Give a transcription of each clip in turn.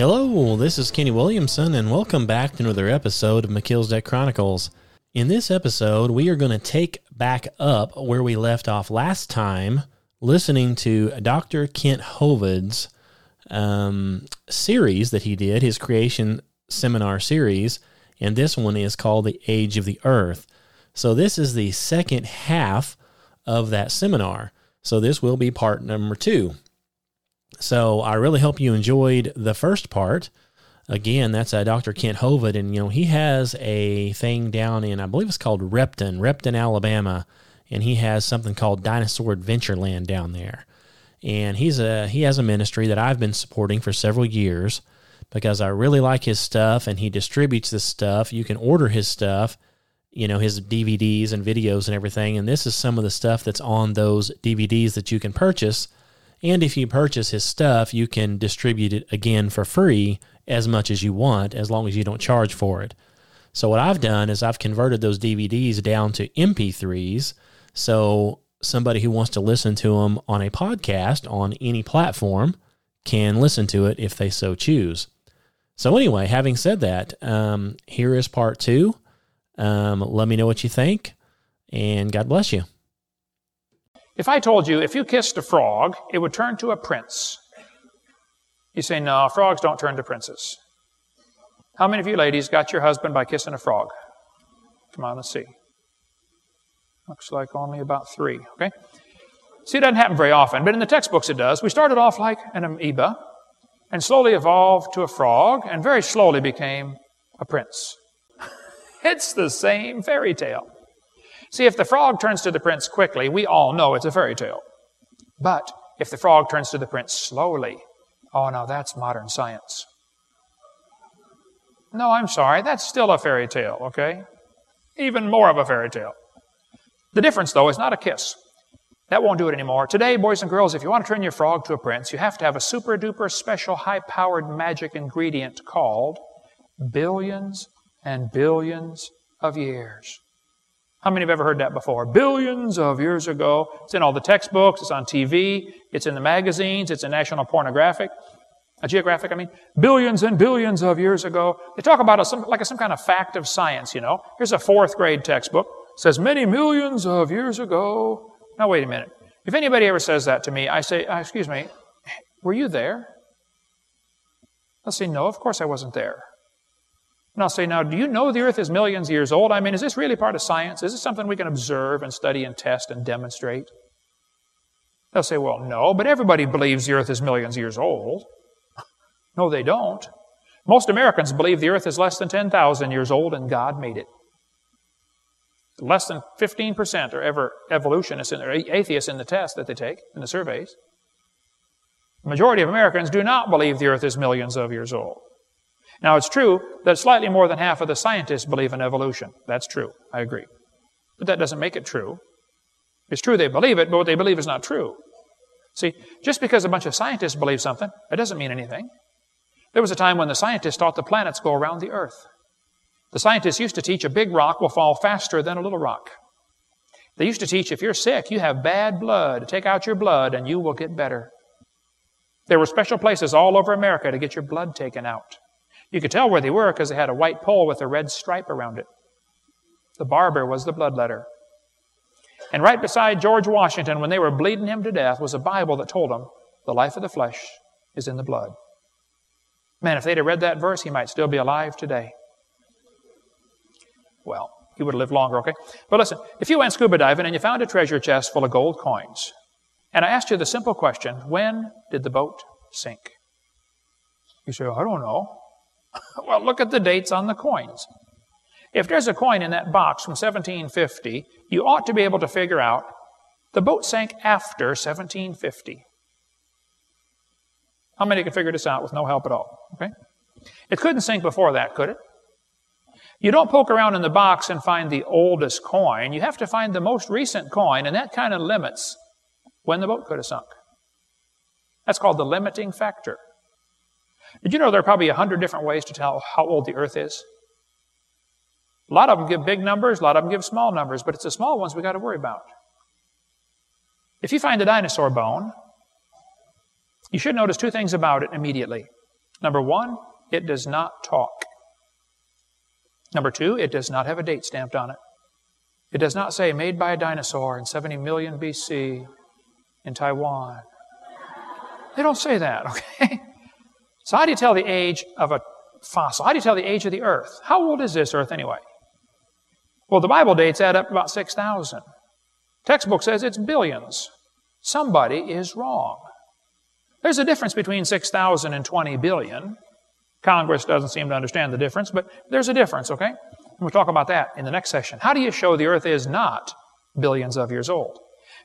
Hello, this is Kenny Williamson, and welcome back to another episode of Melchizedek Chronicles. In this episode, we are going to take back up where we left off last time, listening to Dr. Kent Hovind's um, series that he did, his creation seminar series, and this one is called The Age of the Earth. So, this is the second half of that seminar. So, this will be part number two. So I really hope you enjoyed the first part. Again, that's uh, Dr. Kent Hovind, and you know he has a thing down in I believe it's called Repton, Repton, Alabama, and he has something called Dinosaur Adventureland down there. And he's a he has a ministry that I've been supporting for several years because I really like his stuff, and he distributes this stuff. You can order his stuff, you know, his DVDs and videos and everything. And this is some of the stuff that's on those DVDs that you can purchase and if you purchase his stuff, you can distribute it again for free as much as you want, as long as you don't charge for it. So, what I've done is I've converted those DVDs down to MP3s. So, somebody who wants to listen to them on a podcast on any platform can listen to it if they so choose. So, anyway, having said that, um, here is part two. Um, let me know what you think, and God bless you. If I told you if you kissed a frog, it would turn to a prince, you say, no, frogs don't turn to princes. How many of you ladies got your husband by kissing a frog? Come on, let's see. Looks like only about three, okay? See, it doesn't happen very often, but in the textbooks it does. We started off like an amoeba and slowly evolved to a frog and very slowly became a prince. it's the same fairy tale. See, if the frog turns to the prince quickly, we all know it's a fairy tale. But if the frog turns to the prince slowly, oh, no, that's modern science. No, I'm sorry, that's still a fairy tale, okay? Even more of a fairy tale. The difference, though, is not a kiss. That won't do it anymore. Today, boys and girls, if you want to turn your frog to a prince, you have to have a super duper special high powered magic ingredient called billions and billions of years. How many have ever heard that before? Billions of years ago. It's in all the textbooks, it's on TV, it's in the magazines, it's in National Pornographic, a Geographic, I mean. Billions and billions of years ago. They talk about it some, like some kind of fact of science, you know. Here's a fourth grade textbook. It says many millions of years ago. Now, wait a minute. If anybody ever says that to me, I say, uh, excuse me, were you there? They'll say, no, of course I wasn't there. And I'll say, now, do you know the earth is millions of years old? I mean, is this really part of science? Is this something we can observe and study and test and demonstrate? They'll say, well, no, but everybody believes the earth is millions of years old. no, they don't. Most Americans believe the earth is less than 10,000 years old and God made it. Less than 15% are ever evolutionists or atheists in the test that they take, in the surveys. The majority of Americans do not believe the earth is millions of years old. Now, it's true that slightly more than half of the scientists believe in evolution. That's true. I agree. But that doesn't make it true. It's true they believe it, but what they believe is not true. See, just because a bunch of scientists believe something, it doesn't mean anything. There was a time when the scientists thought the planets go around the earth. The scientists used to teach a big rock will fall faster than a little rock. They used to teach if you're sick, you have bad blood, take out your blood and you will get better. There were special places all over America to get your blood taken out. You could tell where they were because they had a white pole with a red stripe around it. The barber was the bloodletter. And right beside George Washington, when they were bleeding him to death, was a Bible that told him the life of the flesh is in the blood. Man, if they'd have read that verse, he might still be alive today. Well, he would have lived longer, okay? But listen, if you went scuba diving and you found a treasure chest full of gold coins, and I asked you the simple question, when did the boat sink? You say, I don't know. well, look at the dates on the coins. If there's a coin in that box from 1750, you ought to be able to figure out the boat sank after 1750. How many can figure this out with no help at all? Okay? It couldn't sink before that, could it? You don't poke around in the box and find the oldest coin. You have to find the most recent coin, and that kind of limits when the boat could have sunk. That's called the limiting factor. Did you know there are probably a hundred different ways to tell how old the earth is? A lot of them give big numbers, a lot of them give small numbers, but it's the small ones we got to worry about. If you find a dinosaur bone, you should notice two things about it immediately. Number one, it does not talk. Number two, it does not have a date stamped on it. It does not say made by a dinosaur in 70 million BC in Taiwan. They don't say that, okay? So, how do you tell the age of a fossil? How do you tell the age of the earth? How old is this earth anyway? Well, the Bible dates add up about 6,000. Textbook says it's billions. Somebody is wrong. There's a difference between 6,000 and 20 billion. Congress doesn't seem to understand the difference, but there's a difference, okay? We'll talk about that in the next session. How do you show the earth is not billions of years old?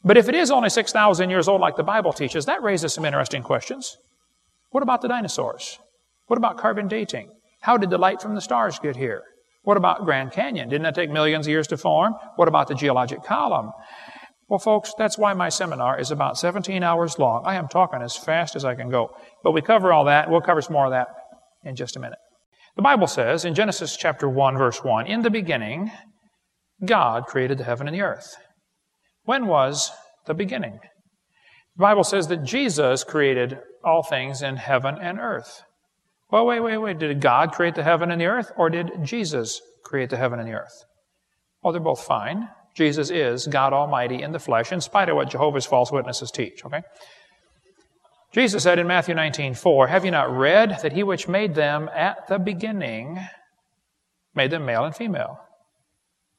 But if it is only 6,000 years old, like the Bible teaches, that raises some interesting questions. What about the dinosaurs? What about carbon dating? How did the light from the stars get here? What about Grand Canyon? Didn't that take millions of years to form? What about the geologic column? Well, folks, that's why my seminar is about 17 hours long. I am talking as fast as I can go. But we cover all that. We'll cover some more of that in just a minute. The Bible says in Genesis chapter 1, verse 1, In the beginning, God created the heaven and the earth. When was the beginning? The Bible says that Jesus created all things in heaven and earth. Well, wait, wait, wait. Did God create the heaven and the earth, or did Jesus create the heaven and the earth? Well, they're both fine. Jesus is God Almighty in the flesh, in spite of what Jehovah's false witnesses teach, okay? Jesus said in Matthew 19, 4, Have you not read that he which made them at the beginning made them male and female?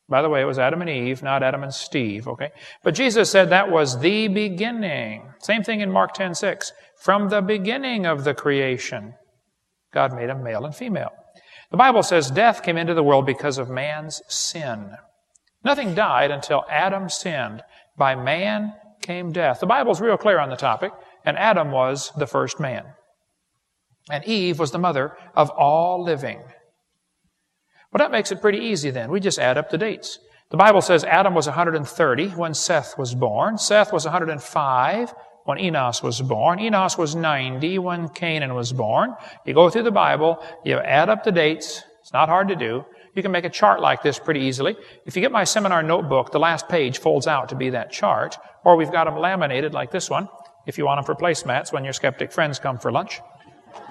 By the way, it was Adam and Eve, not Adam and Steve, okay? But Jesus said that was the beginning. Same thing in Mark 10, 6. From the beginning of the creation, God made them male and female. The Bible says death came into the world because of man's sin. Nothing died until Adam sinned. By man came death. The Bible's real clear on the topic, and Adam was the first man. And Eve was the mother of all living. Well, that makes it pretty easy then. We just add up the dates. The Bible says Adam was 130 when Seth was born. Seth was 105 when Enos was born. Enos was 90 when Cainan was born. You go through the Bible, you add up the dates. It's not hard to do. You can make a chart like this pretty easily. If you get my seminar notebook, the last page folds out to be that chart, or we've got them laminated like this one, if you want them for placemats when your skeptic friends come for lunch.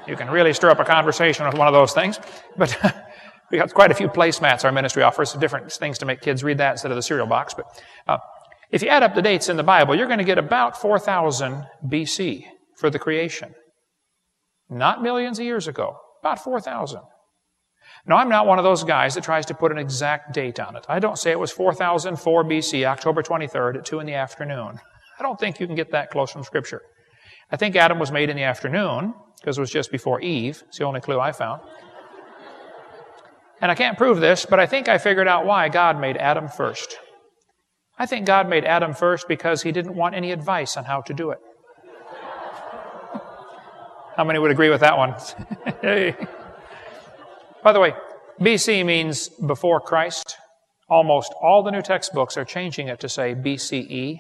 You can really stir up a conversation with one of those things. But we got quite a few placemats our ministry offers, different things to make kids read that instead of the cereal box. But uh, if you add up the dates in the Bible, you're going to get about 4,000 BC for the creation. Not millions of years ago, about 4,000. Now, I'm not one of those guys that tries to put an exact date on it. I don't say it was 4004 BC, October 23rd at 2 in the afternoon. I don't think you can get that close from Scripture. I think Adam was made in the afternoon, because it was just before Eve. It's the only clue I found. And I can't prove this, but I think I figured out why God made Adam first. I think God made Adam first because he didn't want any advice on how to do it. How many would agree with that one? By the way, BC means before Christ. Almost all the new textbooks are changing it to say BCE,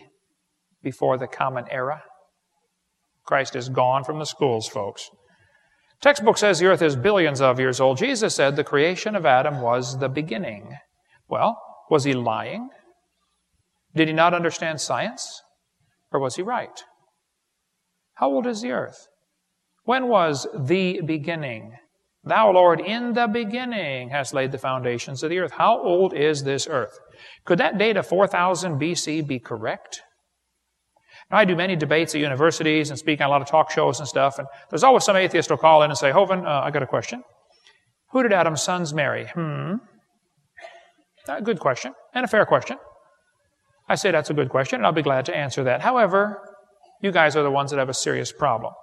before the Common Era. Christ is gone from the schools, folks. Textbook says the earth is billions of years old. Jesus said the creation of Adam was the beginning. Well, was he lying? Did he not understand science? Or was he right? How old is the earth? When was the beginning? Thou, Lord, in the beginning hast laid the foundations of the earth. How old is this earth? Could that date of 4000 BC be correct? I do many debates at universities and speak on a lot of talk shows and stuff, and there's always some atheist will call in and say, Hovind, uh, I got a question. Who did Adam's sons marry? Hmm. Good question, and a fair question. I say that's a good question, and I'll be glad to answer that. However, you guys are the ones that have a serious problem.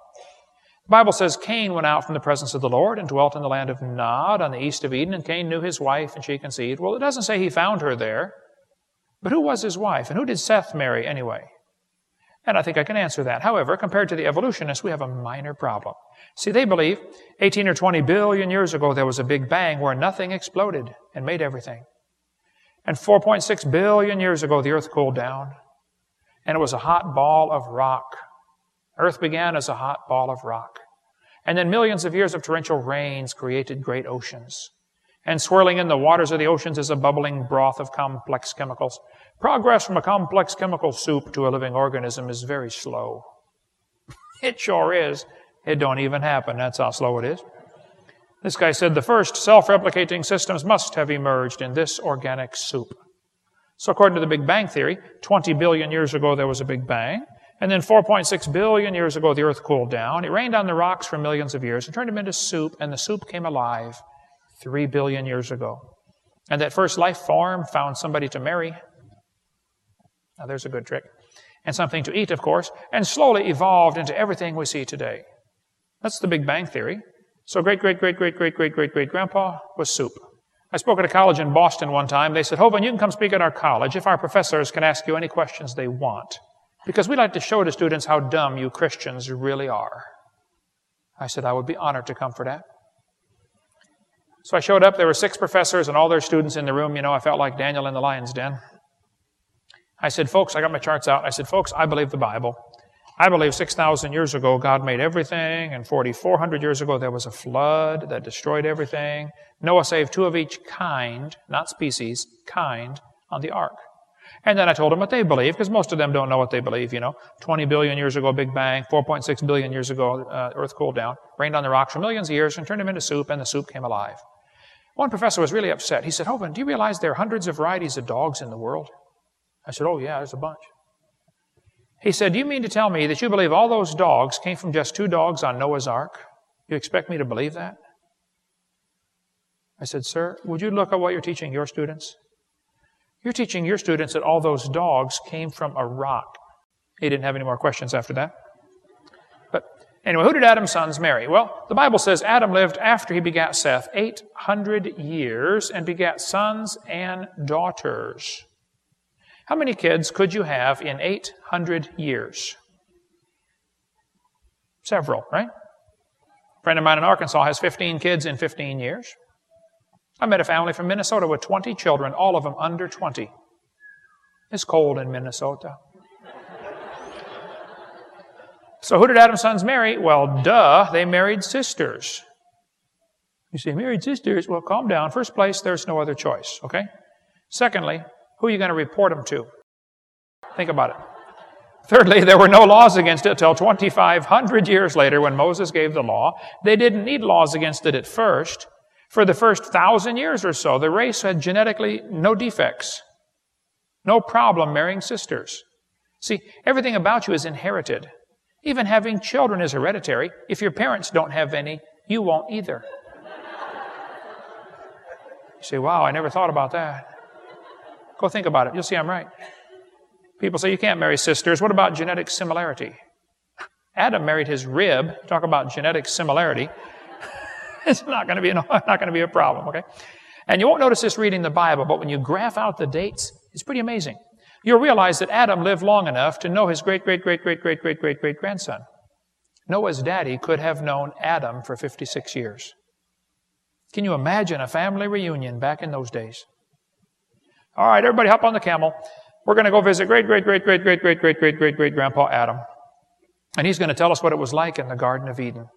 The Bible says Cain went out from the presence of the Lord and dwelt in the land of Nod on the east of Eden, and Cain knew his wife, and she conceived. Well, it doesn't say he found her there, but who was his wife, and who did Seth marry anyway? And I think I can answer that. However, compared to the evolutionists, we have a minor problem. See, they believe 18 or 20 billion years ago there was a big bang where nothing exploded and made everything. And 4.6 billion years ago the earth cooled down, and it was a hot ball of rock Earth began as a hot ball of rock. And then millions of years of torrential rains created great oceans. And swirling in the waters of the oceans is a bubbling broth of complex chemicals. Progress from a complex chemical soup to a living organism is very slow. It sure is. It don't even happen. That's how slow it is. This guy said the first self replicating systems must have emerged in this organic soup. So, according to the Big Bang Theory, 20 billion years ago there was a Big Bang. And then 4.6 billion years ago, the earth cooled down. It rained on the rocks for millions of years and turned them into soup, and the soup came alive 3 billion years ago. And that first life form found somebody to marry. Now, there's a good trick. And something to eat, of course, and slowly evolved into everything we see today. That's the Big Bang Theory. So, great, great, great, great, great, great, great, great grandpa was soup. I spoke at a college in Boston one time. They said, Hovind, you can come speak at our college if our professors can ask you any questions they want. Because we like to show to students how dumb you Christians really are. I said, I would be honored to come for that. So I showed up. There were six professors and all their students in the room. You know, I felt like Daniel in the lion's den. I said, folks, I got my charts out. I said, folks, I believe the Bible. I believe 6,000 years ago, God made everything, and 4,400 years ago, there was a flood that destroyed everything. Noah saved two of each kind, not species, kind, on the ark. And then I told them what they believe, because most of them don't know what they believe, you know. 20 billion years ago, Big Bang. 4.6 billion years ago, uh, Earth cooled down, rained on the rocks for millions of years, and turned them into soup, and the soup came alive. One professor was really upset. He said, Hovind, do you realize there are hundreds of varieties of dogs in the world? I said, Oh, yeah, there's a bunch. He said, Do you mean to tell me that you believe all those dogs came from just two dogs on Noah's Ark? You expect me to believe that? I said, Sir, would you look at what you're teaching your students? You're teaching your students that all those dogs came from a rock. He didn't have any more questions after that. But anyway, who did Adam's sons marry? Well, the Bible says Adam lived after he begat Seth 800 years and begat sons and daughters. How many kids could you have in 800 years? Several, right? A friend of mine in Arkansas has 15 kids in 15 years. I met a family from Minnesota with 20 children, all of them under 20. It's cold in Minnesota. so, who did Adam's sons marry? Well, duh, they married sisters. You say, married sisters? Well, calm down. First place, there's no other choice, okay? Secondly, who are you going to report them to? Think about it. Thirdly, there were no laws against it till 2,500 years later when Moses gave the law. They didn't need laws against it at first. For the first thousand years or so, the race had genetically no defects, no problem marrying sisters. See, everything about you is inherited. Even having children is hereditary. If your parents don't have any, you won't either. You say, wow, I never thought about that. Go think about it. You'll see I'm right. People say you can't marry sisters. What about genetic similarity? Adam married his rib. Talk about genetic similarity. it's not going to be a, not going to be a problem, okay? And you won't notice this reading the Bible, but when you graph out the dates, it's pretty amazing. You'll realize that Adam lived long enough to know his great, great, great, great, great, great, great, great grandson. Noah's daddy could have known Adam for 56 years. Can you imagine a family reunion back in those days? All right, everybody hop on the camel. We're going to go visit great, great, great, great, great, great, great, great, great, great grandpa Adam. And he's going to tell us what it was like in the Garden of Eden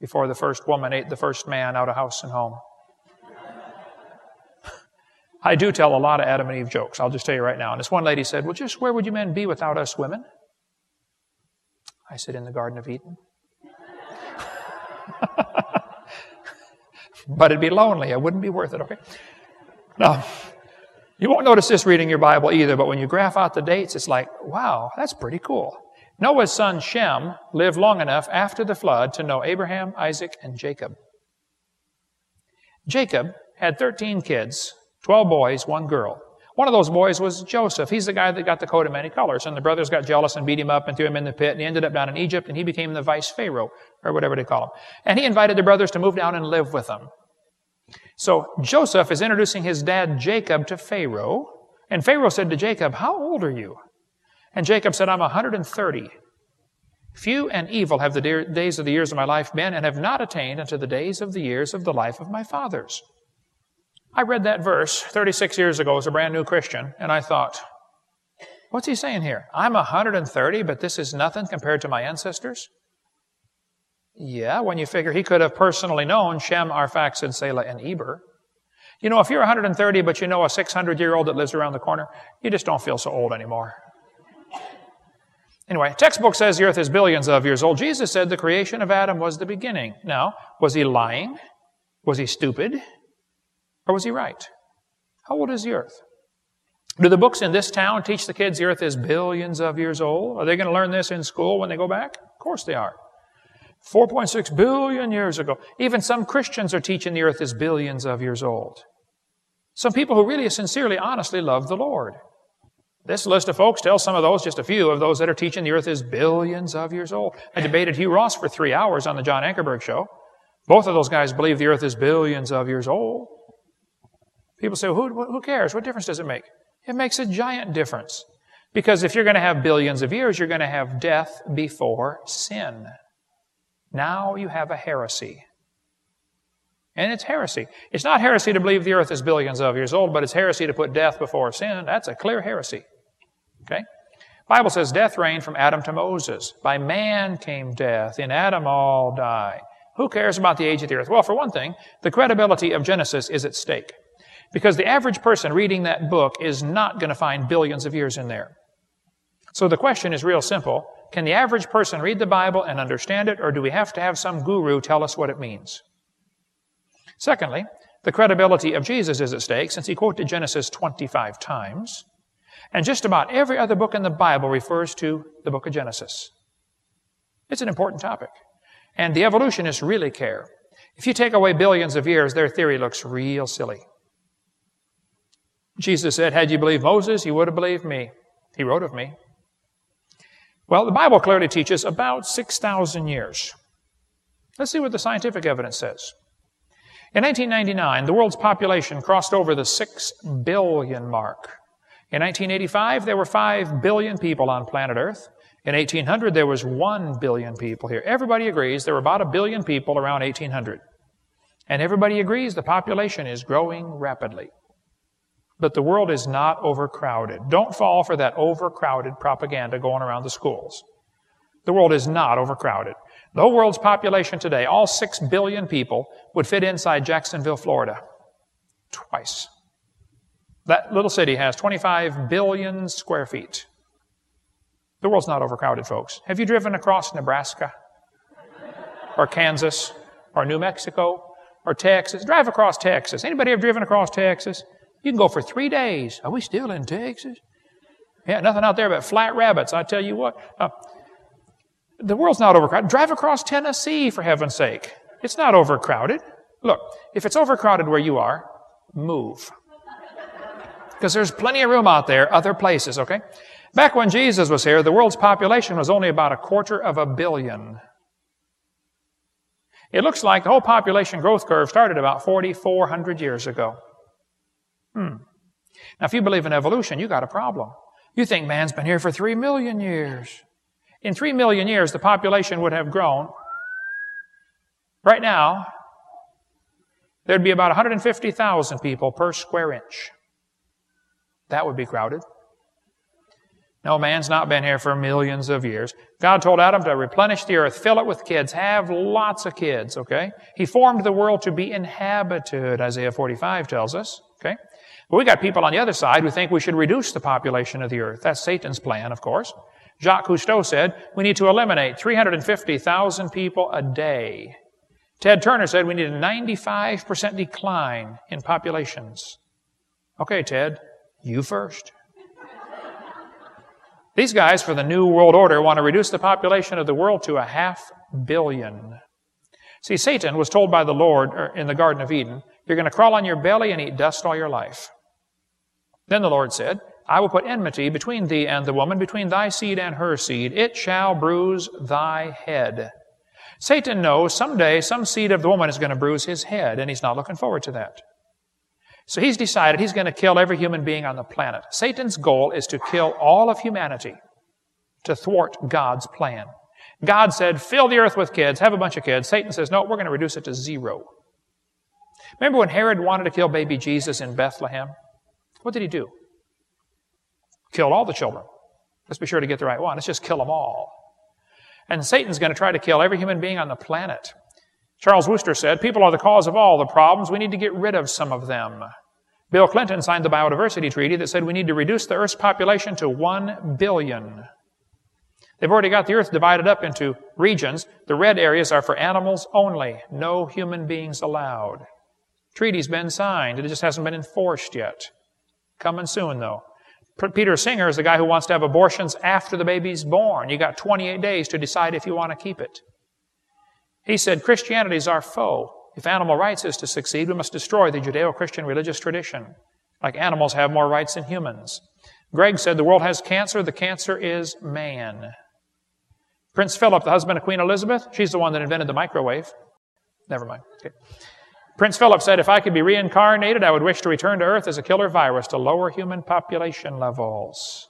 before the first woman ate the first man out of house and home. I do tell a lot of Adam and Eve jokes. I'll just tell you right now. And this one lady said, Well, just where would you men be without us women? I said, In the Garden of Eden. but it'd be lonely. It wouldn't be worth it, okay? Now, you won't notice this reading your Bible either, but when you graph out the dates, it's like, wow, that's pretty cool. Noah's son Shem lived long enough after the flood to know Abraham, Isaac, and Jacob. Jacob had 13 kids, 12 boys, one girl. One of those boys was Joseph. He's the guy that got the coat of many colors. And the brothers got jealous and beat him up and threw him in the pit. And he ended up down in Egypt and he became the vice Pharaoh, or whatever they call him. And he invited the brothers to move down and live with him. So Joseph is introducing his dad Jacob to Pharaoh. And Pharaoh said to Jacob, How old are you? And Jacob said, I'm 130. Few and evil have the days of the years of my life been, and have not attained unto the days of the years of the life of my fathers. I read that verse 36 years ago as a brand new Christian, and I thought, what's he saying here? I'm 130, but this is nothing compared to my ancestors? Yeah, when you figure he could have personally known Shem, Arphaxad, and Selah, and Eber. You know, if you're 130, but you know a 600 year old that lives around the corner, you just don't feel so old anymore. Anyway, textbook says the earth is billions of years old. Jesus said the creation of Adam was the beginning. Now, was he lying? Was he stupid? Or was he right? How old is the earth? Do the books in this town teach the kids the earth is billions of years old? Are they going to learn this in school when they go back? Of course they are. 4.6 billion years ago. Even some Christians are teaching the earth is billions of years old. Some people who really sincerely, honestly love the Lord. This list of folks tells some of those, just a few of those that are teaching the earth is billions of years old. I debated Hugh Ross for three hours on the John Ankerberg show. Both of those guys believe the earth is billions of years old. People say, who, who cares? What difference does it make? It makes a giant difference. Because if you're going to have billions of years, you're going to have death before sin. Now you have a heresy. And it's heresy. It's not heresy to believe the earth is billions of years old, but it's heresy to put death before sin. That's a clear heresy. Okay? Bible says death reigned from Adam to Moses. By man came death. In Adam all die. Who cares about the age of the earth? Well, for one thing, the credibility of Genesis is at stake. Because the average person reading that book is not going to find billions of years in there. So the question is real simple. Can the average person read the Bible and understand it, or do we have to have some guru tell us what it means? Secondly, the credibility of Jesus is at stake since he quoted Genesis 25 times. And just about every other book in the Bible refers to the book of Genesis. It's an important topic. And the evolutionists really care. If you take away billions of years, their theory looks real silly. Jesus said, Had you believed Moses, you would have believed me. He wrote of me. Well, the Bible clearly teaches about 6,000 years. Let's see what the scientific evidence says. In 1999, the world's population crossed over the 6 billion mark. In 1985, there were 5 billion people on planet Earth. In 1800, there was 1 billion people here. Everybody agrees there were about a billion people around 1800. And everybody agrees the population is growing rapidly. But the world is not overcrowded. Don't fall for that overcrowded propaganda going around the schools. The world is not overcrowded. The whole world's population today, all six billion people, would fit inside Jacksonville, Florida. Twice. That little city has 25 billion square feet. The world's not overcrowded, folks. Have you driven across Nebraska? Or Kansas? Or New Mexico? Or Texas? Drive across Texas. Anybody ever driven across Texas? You can go for three days. Are we still in Texas? Yeah, nothing out there but flat rabbits. I tell you what. Uh, the world's not overcrowded. Drive across Tennessee, for heaven's sake. It's not overcrowded. Look, if it's overcrowded where you are, move. Because there's plenty of room out there, other places, okay? Back when Jesus was here, the world's population was only about a quarter of a billion. It looks like the whole population growth curve started about 4,400 years ago. Hmm. Now, if you believe in evolution, you got a problem. You think man's been here for three million years. In three million years, the population would have grown. Right now, there'd be about 150,000 people per square inch. That would be crowded. No, man's not been here for millions of years. God told Adam to replenish the earth, fill it with kids, have lots of kids, okay? He formed the world to be inhabited, Isaiah 45 tells us, okay? But we got people on the other side who think we should reduce the population of the earth. That's Satan's plan, of course. Jacques Cousteau said we need to eliminate 350,000 people a day. Ted Turner said we need a 95% decline in populations. Okay, Ted, you first. These guys for the New World Order want to reduce the population of the world to a half billion. See, Satan was told by the Lord er, in the Garden of Eden, you're going to crawl on your belly and eat dust all your life. Then the Lord said, I will put enmity between thee and the woman, between thy seed and her seed. It shall bruise thy head. Satan knows someday some seed of the woman is going to bruise his head, and he's not looking forward to that. So he's decided he's going to kill every human being on the planet. Satan's goal is to kill all of humanity to thwart God's plan. God said, fill the earth with kids, have a bunch of kids. Satan says, no, we're going to reduce it to zero. Remember when Herod wanted to kill baby Jesus in Bethlehem? What did he do? Killed all the children. Let's be sure to get the right one. Let's just kill them all. And Satan's going to try to kill every human being on the planet. Charles Wurster said, People are the cause of all the problems. We need to get rid of some of them. Bill Clinton signed the Biodiversity Treaty that said we need to reduce the Earth's population to 1 billion. They've already got the Earth divided up into regions. The red areas are for animals only, no human beings allowed. Treaty's been signed. It just hasn't been enforced yet. Coming soon, though. Peter Singer is the guy who wants to have abortions after the baby's born. You got 28 days to decide if you want to keep it. He said, Christianity is our foe. If animal rights is to succeed, we must destroy the Judeo Christian religious tradition. Like animals have more rights than humans. Greg said the world has cancer, the cancer is man. Prince Philip, the husband of Queen Elizabeth, she's the one that invented the microwave. Never mind. Okay. Prince Philip said, If I could be reincarnated, I would wish to return to Earth as a killer virus to lower human population levels.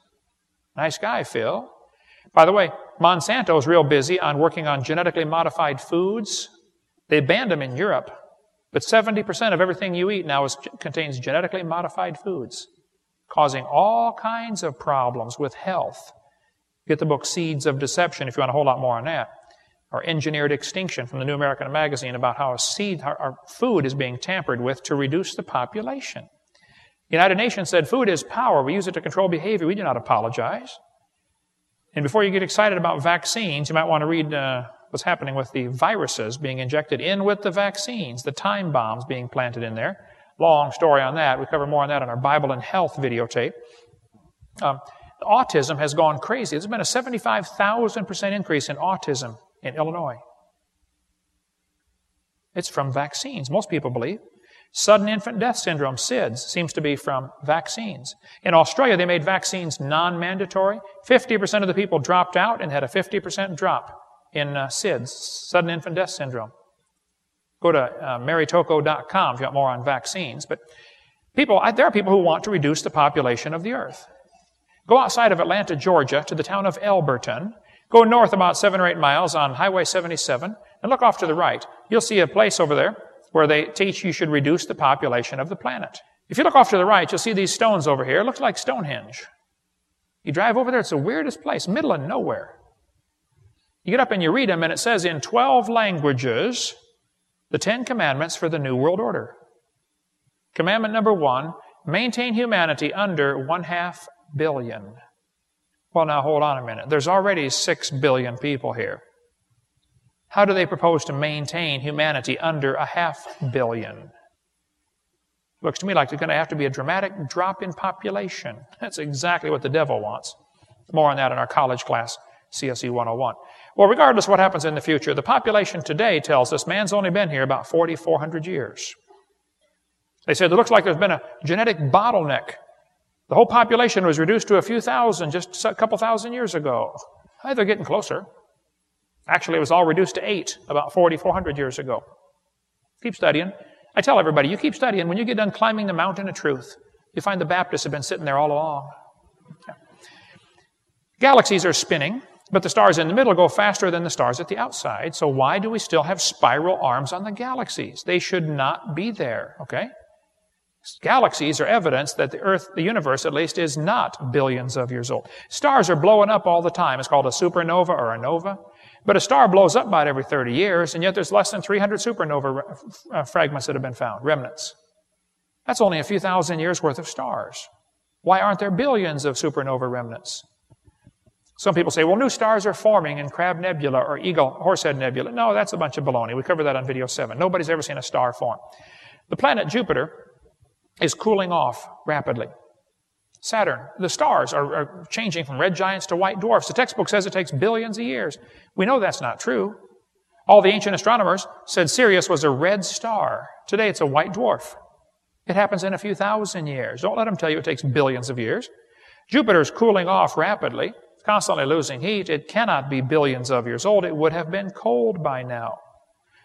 Nice guy, Phil. By the way, Monsanto's real busy on working on genetically modified foods. They banned them in Europe, but 70% of everything you eat now is, contains genetically modified foods, causing all kinds of problems with health. Get the book Seeds of Deception if you want a whole lot more on that or engineered extinction from the New American Magazine about how a seed, our, food is being tampered with to reduce the population. The United Nations said food is power. We use it to control behavior. We do not apologize. And before you get excited about vaccines, you might want to read uh, what's happening with the viruses being injected in with the vaccines, the time bombs being planted in there. Long story on that. We cover more on that on our Bible and Health videotape. Um, autism has gone crazy. There's been a 75,000% increase in autism in Illinois. It's from vaccines, most people believe. Sudden infant death syndrome, SIDS, seems to be from vaccines. In Australia, they made vaccines non mandatory. 50% of the people dropped out and had a 50% drop in uh, SIDS, sudden infant death syndrome. Go to uh, marytocco.com if you want more on vaccines. But people, there are people who want to reduce the population of the earth. Go outside of Atlanta, Georgia, to the town of Elberton, Go north about seven or eight miles on Highway 77 and look off to the right. You'll see a place over there where they teach you should reduce the population of the planet. If you look off to the right, you'll see these stones over here. It looks like Stonehenge. You drive over there, it's the weirdest place, middle of nowhere. You get up and you read them, and it says in 12 languages the Ten Commandments for the New World Order. Commandment number one maintain humanity under one half billion. Well, now hold on a minute. There's already six billion people here. How do they propose to maintain humanity under a half billion? Looks to me like there's going to have to be a dramatic drop in population. That's exactly what the devil wants. More on that in our college class, CSE 101. Well, regardless of what happens in the future, the population today tells us man's only been here about 4,400 years. They said it looks like there's been a genetic bottleneck the whole population was reduced to a few thousand just a couple thousand years ago. Hey, they're getting closer. Actually, it was all reduced to eight about 4,400 years ago. Keep studying. I tell everybody, you keep studying. When you get done climbing the mountain of truth, you find the Baptists have been sitting there all along. Yeah. Galaxies are spinning, but the stars in the middle go faster than the stars at the outside. So why do we still have spiral arms on the galaxies? They should not be there, okay? Galaxies are evidence that the Earth, the universe at least, is not billions of years old. Stars are blowing up all the time. It's called a supernova or a nova. But a star blows up about every 30 years, and yet there's less than 300 supernova uh, fragments that have been found, remnants. That's only a few thousand years worth of stars. Why aren't there billions of supernova remnants? Some people say, well, new stars are forming in Crab Nebula or Eagle Horsehead Nebula. No, that's a bunch of baloney. We covered that on video 7. Nobody's ever seen a star form. The planet Jupiter is cooling off rapidly. Saturn, the stars are, are, changing from red giants to white dwarfs. The textbook says it takes billions of years. We know that's not true. All the ancient astronomers said Sirius was a red star. Today it's a white dwarf. It happens in a few thousand years. Don't let them tell you it takes billions of years. Jupiter's cooling off rapidly, it's constantly losing heat. It cannot be billions of years old. It would have been cold by now.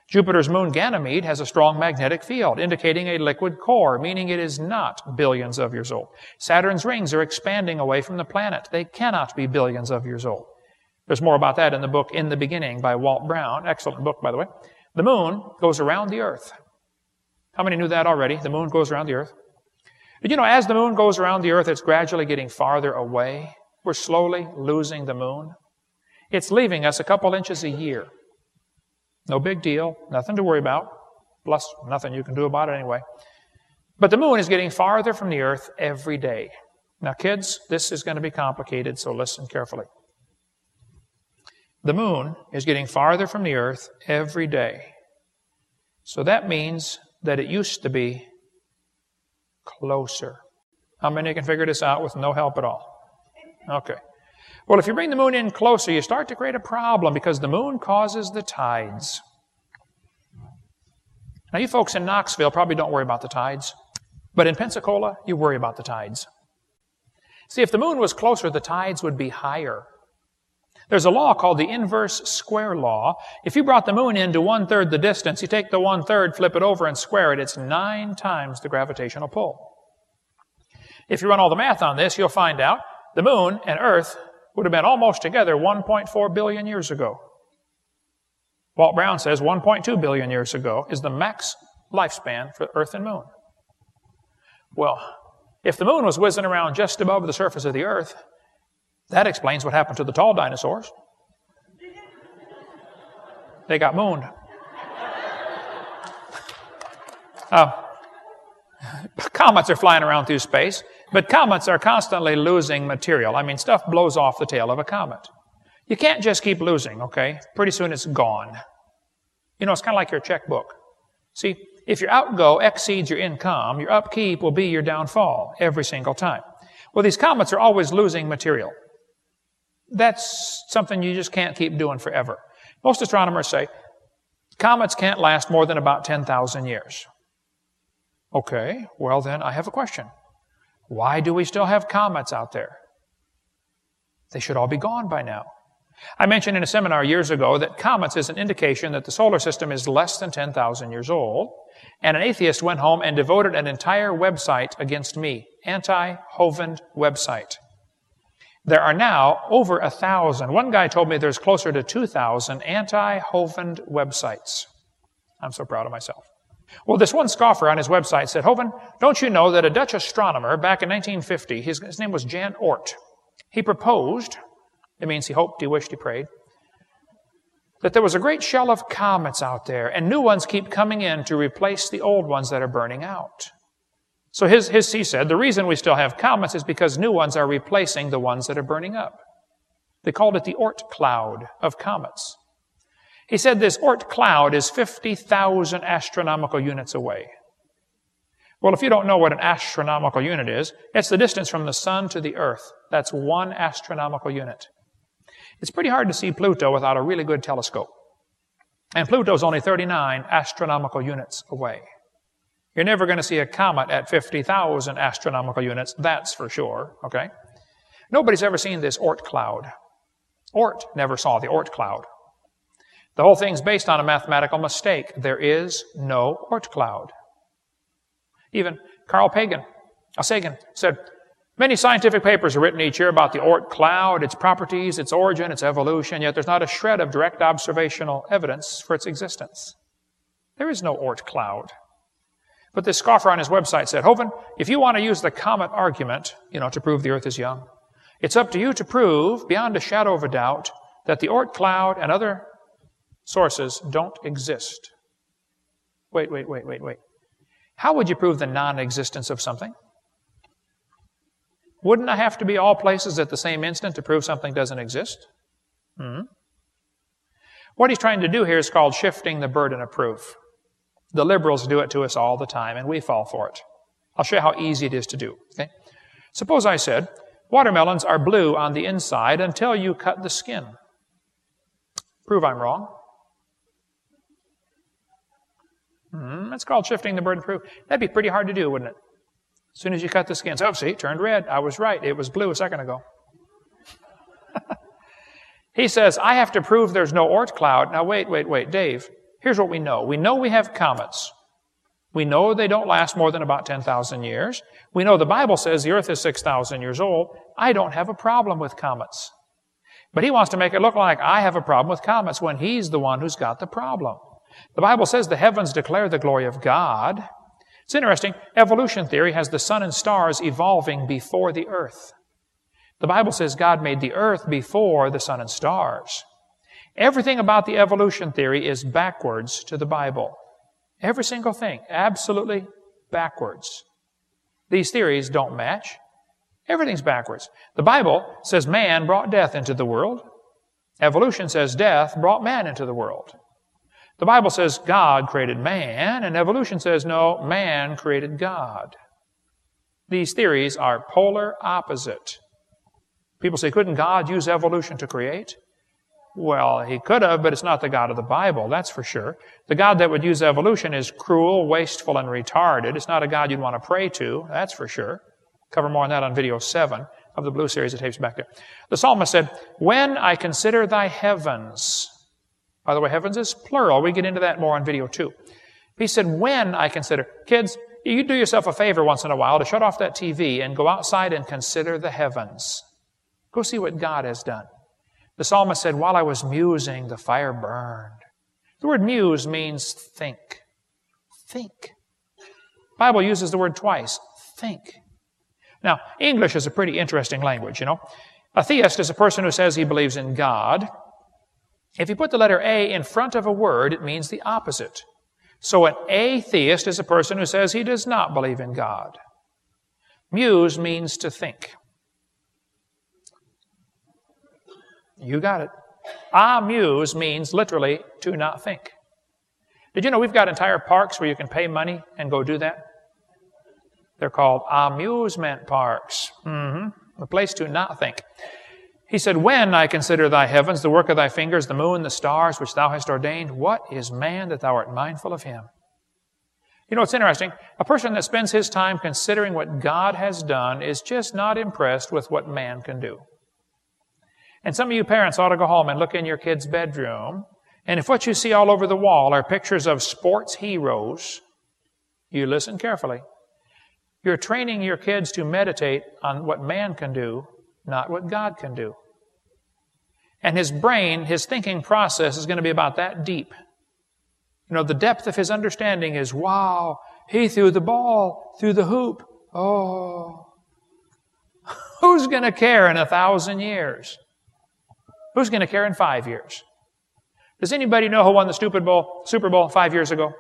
Jupiter's moon Ganymede has a strong magnetic field, indicating a liquid core, meaning it is not billions of years old. Saturn's rings are expanding away from the planet. They cannot be billions of years old. There's more about that in the book In the Beginning by Walt Brown. Excellent book, by the way. The moon goes around the earth. How many knew that already? The moon goes around the earth. But you know, as the moon goes around the earth, it's gradually getting farther away. We're slowly losing the moon. It's leaving us a couple inches a year. No big deal, nothing to worry about, plus nothing you can do about it anyway. But the moon is getting farther from the earth every day. Now, kids, this is going to be complicated, so listen carefully. The moon is getting farther from the earth every day. So that means that it used to be closer. How many can figure this out with no help at all? Okay. Well, if you bring the moon in closer, you start to create a problem because the moon causes the tides. Now, you folks in Knoxville probably don't worry about the tides, but in Pensacola, you worry about the tides. See, if the moon was closer, the tides would be higher. There's a law called the inverse square law. If you brought the moon in to one third the distance, you take the one third, flip it over, and square it, it's nine times the gravitational pull. If you run all the math on this, you'll find out the moon and Earth would have been almost together 1.4 billion years ago. Walt Brown says 1.2 billion years ago is the max lifespan for Earth and Moon. Well, if the moon was whizzing around just above the surface of the Earth, that explains what happened to the tall dinosaurs. They got mooned. Uh, comets are flying around through space, but comets are constantly losing material. I mean, stuff blows off the tail of a comet. You can't just keep losing, okay? Pretty soon it's gone. You know, it's kind of like your checkbook. See, if your outgo exceeds your income, your upkeep will be your downfall every single time. Well, these comets are always losing material. That's something you just can't keep doing forever. Most astronomers say comets can't last more than about 10,000 years. Okay, well then I have a question. Why do we still have comets out there? They should all be gone by now. I mentioned in a seminar years ago that comets is an indication that the solar system is less than 10,000 years old, and an atheist went home and devoted an entire website against me, anti-Hovind website. There are now over a thousand. One guy told me there's closer to 2,000 anti-Hovind websites. I'm so proud of myself. Well, this one scoffer on his website said, Hovind, don't you know that a Dutch astronomer back in 1950, his, his name was Jan Oort, he proposed, it means he hoped, he wished, he prayed, that there was a great shell of comets out there, and new ones keep coming in to replace the old ones that are burning out. So his, his, he said, the reason we still have comets is because new ones are replacing the ones that are burning up. They called it the Oort cloud of comets. He said this Oort cloud is 50,000 astronomical units away. Well, if you don't know what an astronomical unit is, it's the distance from the sun to the earth. That's one astronomical unit. It's pretty hard to see Pluto without a really good telescope. And Pluto's only 39 astronomical units away. You're never going to see a comet at 50,000 astronomical units, that's for sure, okay? Nobody's ever seen this Oort cloud. Oort never saw the Oort cloud. The whole thing's based on a mathematical mistake. There is no Oort cloud. Even Carl Pagan, Sagan said, Many scientific papers are written each year about the Oort cloud, its properties, its origin, its evolution, yet there's not a shred of direct observational evidence for its existence. There is no Oort cloud. But this scoffer on his website said, Hovind, if you want to use the comet argument, you know, to prove the earth is young, it's up to you to prove, beyond a shadow of a doubt, that the Oort cloud and other sources don't exist. Wait, wait, wait, wait, wait. How would you prove the non existence of something? Wouldn't I have to be all places at the same instant to prove something doesn't exist? Hmm? What he's trying to do here is called shifting the burden of proof. The liberals do it to us all the time, and we fall for it. I'll show you how easy it is to do. Okay? Suppose I said, watermelons are blue on the inside until you cut the skin. Prove I'm wrong. Hmm, that's called shifting the burden of proof. That'd be pretty hard to do, wouldn't it? As soon as you cut the skin, oh, see, it turned red. I was right. It was blue a second ago. he says, I have to prove there's no Oort cloud. Now, wait, wait, wait, Dave. Here's what we know. We know we have comets. We know they don't last more than about 10,000 years. We know the Bible says the earth is 6,000 years old. I don't have a problem with comets. But he wants to make it look like I have a problem with comets when he's the one who's got the problem. The Bible says the heavens declare the glory of God. It's interesting. Evolution theory has the sun and stars evolving before the earth. The Bible says God made the earth before the sun and stars. Everything about the evolution theory is backwards to the Bible. Every single thing, absolutely backwards. These theories don't match. Everything's backwards. The Bible says man brought death into the world. Evolution says death brought man into the world. The Bible says God created man, and evolution says no, man created God. These theories are polar opposite. People say, couldn't God use evolution to create? Well, he could have, but it's not the God of the Bible, that's for sure. The God that would use evolution is cruel, wasteful, and retarded. It's not a God you'd want to pray to, that's for sure. Cover more on that on video 7 of the Blue Series of tapes back there. The psalmist said, When I consider thy heavens, by the way, heavens is plural. We get into that more on video 2. He said, When I consider, kids, you do yourself a favor once in a while to shut off that TV and go outside and consider the heavens. Go see what God has done. The psalmist said, While I was musing, the fire burned. The word muse means think. Think. Bible uses the word twice. Think. Now, English is a pretty interesting language, you know. A theist is a person who says he believes in God. If you put the letter A in front of a word, it means the opposite. So an atheist is a person who says he does not believe in God. Muse means to think. You got it. Amuse means literally to not think. Did you know we've got entire parks where you can pay money and go do that? They're called amusement parks. Mm-hmm. A place to not think. He said, When I consider thy heavens, the work of thy fingers, the moon, the stars, which thou hast ordained, what is man that thou art mindful of him? You know, it's interesting. A person that spends his time considering what God has done is just not impressed with what man can do. And some of you parents ought to go home and look in your kid's bedroom. And if what you see all over the wall are pictures of sports heroes, you listen carefully. You're training your kids to meditate on what man can do, not what God can do. And his brain, his thinking process is going to be about that deep. You know, the depth of his understanding is wow, he threw the ball through the hoop. Oh. Who's going to care in a thousand years? Who's going to care in five years? Does anybody know who won the stupid Bowl, Super Bowl five years ago?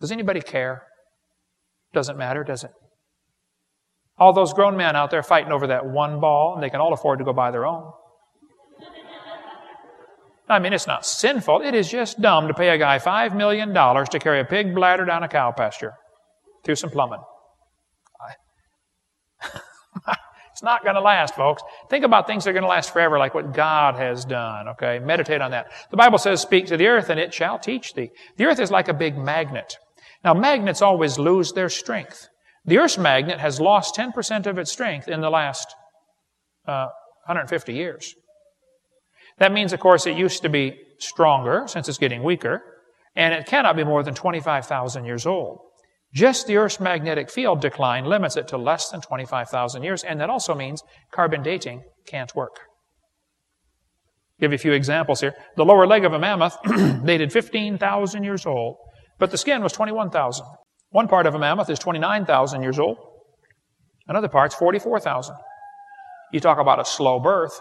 Does anybody care? Doesn't matter, does it? All those grown men out there fighting over that one ball, and they can all afford to go buy their own. I mean, it's not sinful. It is just dumb to pay a guy $5 million to carry a pig bladder down a cow pasture through some plumbing. It's not going to last, folks. Think about things that are going to last forever, like what God has done, okay? Meditate on that. The Bible says, speak to the earth and it shall teach thee. The earth is like a big magnet. Now, magnets always lose their strength. The earth's magnet has lost 10% of its strength in the last uh, 150 years. That means, of course, it used to be stronger since it's getting weaker, and it cannot be more than 25,000 years old. Just the Earth's magnetic field decline limits it to less than 25,000 years, and that also means carbon dating can't work. Give you a few examples here. The lower leg of a mammoth dated 15,000 years old, but the skin was 21,000. One part of a mammoth is 29,000 years old. Another part's 44,000. You talk about a slow birth.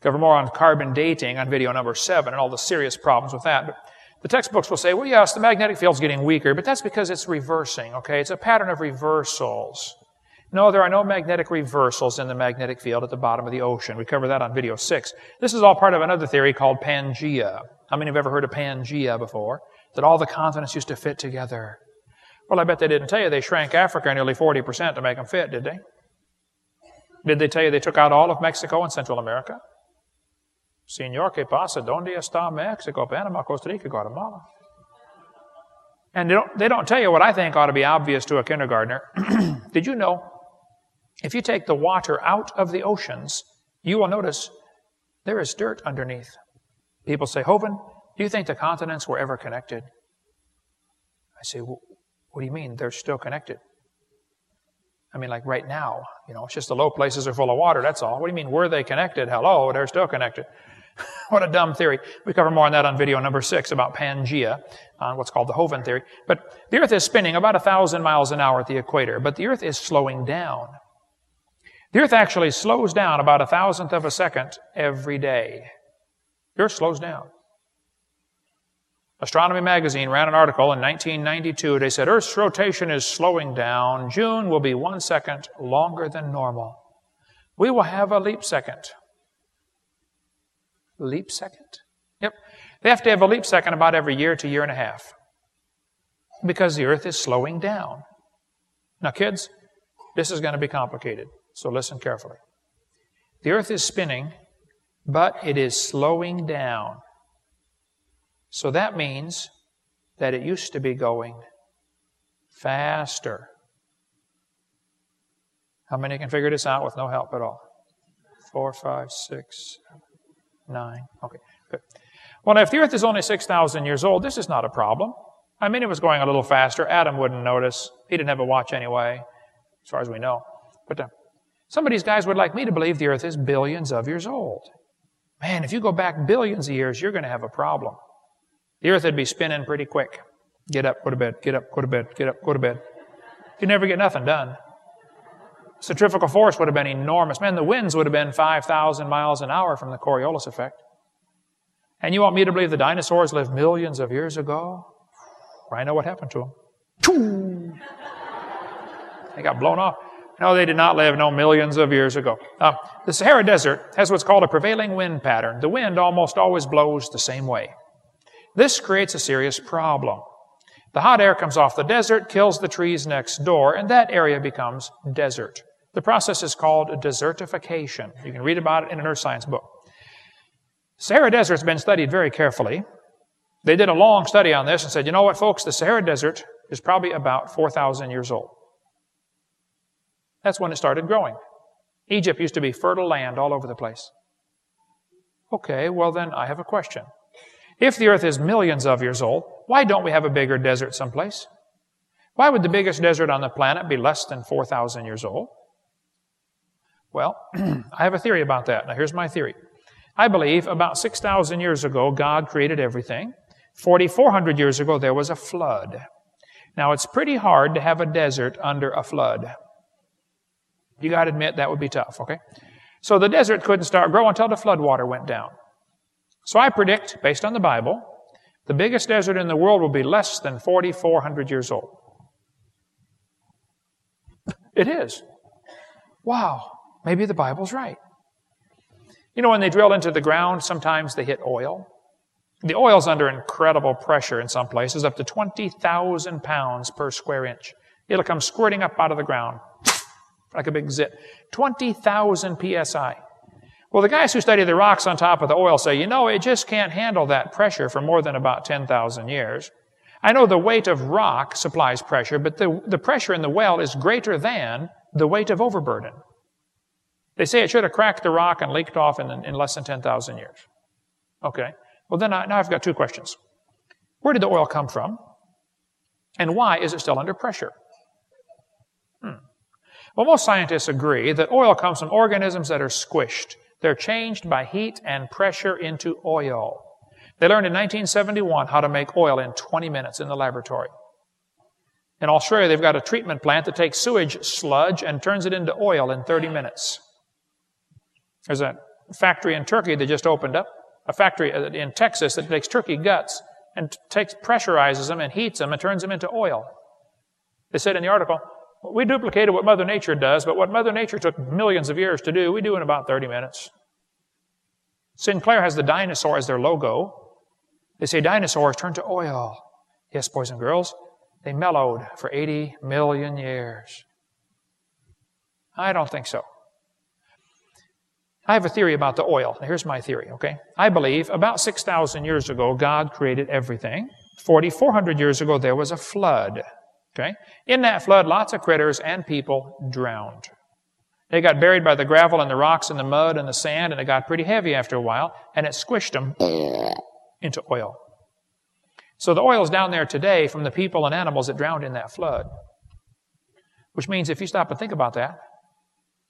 Cover more on carbon dating on video number seven and all the serious problems with that. But the textbooks will say, well, yes, the magnetic field's getting weaker, but that's because it's reversing, okay? It's a pattern of reversals. No, there are no magnetic reversals in the magnetic field at the bottom of the ocean. We cover that on video six. This is all part of another theory called Pangea. How many have ever heard of Pangea before? That all the continents used to fit together. Well, I bet they didn't tell you they shrank Africa nearly 40% to make them fit, did they? Did they tell you they took out all of Mexico and Central America? Señor, ¿qué pasa? ¿Dónde está Mexico, Panama, Costa Rica, Guatemala? And they don't, they don't tell you what I think ought to be obvious to a kindergartner. Did you know if you take the water out of the oceans, you will notice there is dirt underneath. People say, Hovind, do you think the continents were ever connected? I say, well, what do you mean they're still connected? I mean, like right now, you know, it's just the low places are full of water, that's all. What do you mean, were they connected? Hello, they're still connected. what a dumb theory. We cover more on that on video number six about Pangea, on what's called the Hovind theory. But the Earth is spinning about a thousand miles an hour at the equator, but the Earth is slowing down. The Earth actually slows down about a thousandth of a second every day. The Earth slows down. Astronomy Magazine ran an article in 1992. They said Earth's rotation is slowing down. June will be one second longer than normal. We will have a leap second. Leap second? Yep. They have to have a leap second about every year to year and a half because the earth is slowing down. Now, kids, this is going to be complicated, so listen carefully. The earth is spinning, but it is slowing down. So that means that it used to be going faster. How many can figure this out with no help at all? Four, five, six, nine. Okay, good. Well, if the earth is only 6,000 years old, this is not a problem. I mean, it was going a little faster. Adam wouldn't notice. He didn't have a watch anyway, as far as we know. But uh, some of these guys would like me to believe the earth is billions of years old. Man, if you go back billions of years, you're going to have a problem. The earth would be spinning pretty quick. Get up, go to bed, get up, go to bed, get up, go to bed. You'd never get nothing done. Centrifugal force would have been enormous. Man, the winds would have been 5,000 miles an hour from the Coriolis effect. And you want me to believe the dinosaurs lived millions of years ago? I know what happened to them. They got blown off. No, they did not live no millions of years ago. Uh, the Sahara Desert has what's called a prevailing wind pattern. The wind almost always blows the same way. This creates a serious problem. The hot air comes off the desert, kills the trees next door, and that area becomes desert. The process is called desertification. You can read about it in an earth science book. Sahara Desert has been studied very carefully. They did a long study on this and said, you know what, folks, the Sahara Desert is probably about 4,000 years old. That's when it started growing. Egypt used to be fertile land all over the place. Okay, well then I have a question. If the earth is millions of years old, why don't we have a bigger desert someplace? Why would the biggest desert on the planet be less than 4,000 years old? Well, I have a theory about that. Now here's my theory. I believe about 6,000 years ago, God created everything. 4,400 years ago, there was a flood. Now, it's pretty hard to have a desert under a flood. You got to admit that would be tough, okay? So the desert couldn't start growing until the flood water went down. So I predict, based on the Bible, the biggest desert in the world will be less than 4,400 years old. It is. Wow, maybe the Bible's right. You know, when they drill into the ground, sometimes they hit oil. The oil's under incredible pressure in some places, up to 20,000 pounds per square inch. It'll come squirting up out of the ground like a big zit. 20,000 psi. Well, the guys who study the rocks on top of the oil say, you know, it just can't handle that pressure for more than about 10,000 years. I know the weight of rock supplies pressure, but the, the pressure in the well is greater than the weight of overburden. They say it should have cracked the rock and leaked off in, in less than 10,000 years. Okay. Well, then I, now I've got two questions. Where did the oil come from? And why is it still under pressure? Hmm. Well, most scientists agree that oil comes from organisms that are squished. They're changed by heat and pressure into oil. They learned in 1971 how to make oil in 20 minutes in the laboratory. In Australia, they've got a treatment plant that takes sewage sludge and turns it into oil in 30 minutes. There's a factory in Turkey that just opened up a factory uh, in Texas that takes turkey guts and takes pressurizes them and heats them and turns them into oil. They said in the article, we duplicated what Mother Nature does, but what Mother Nature took millions of years to do, we do in about 30 minutes. Sinclair has the dinosaur as their logo. They say dinosaurs turned to oil. Yes, boys and girls, they mellowed for 80 million years. I don't think so. I have a theory about the oil. Here's my theory, okay? I believe about 6,000 years ago, God created everything. 4,400 years ago, there was a flood, okay? In that flood, lots of critters and people drowned. They got buried by the gravel and the rocks and the mud and the sand, and it got pretty heavy after a while, and it squished them into oil. So the oil is down there today from the people and animals that drowned in that flood. Which means if you stop and think about that,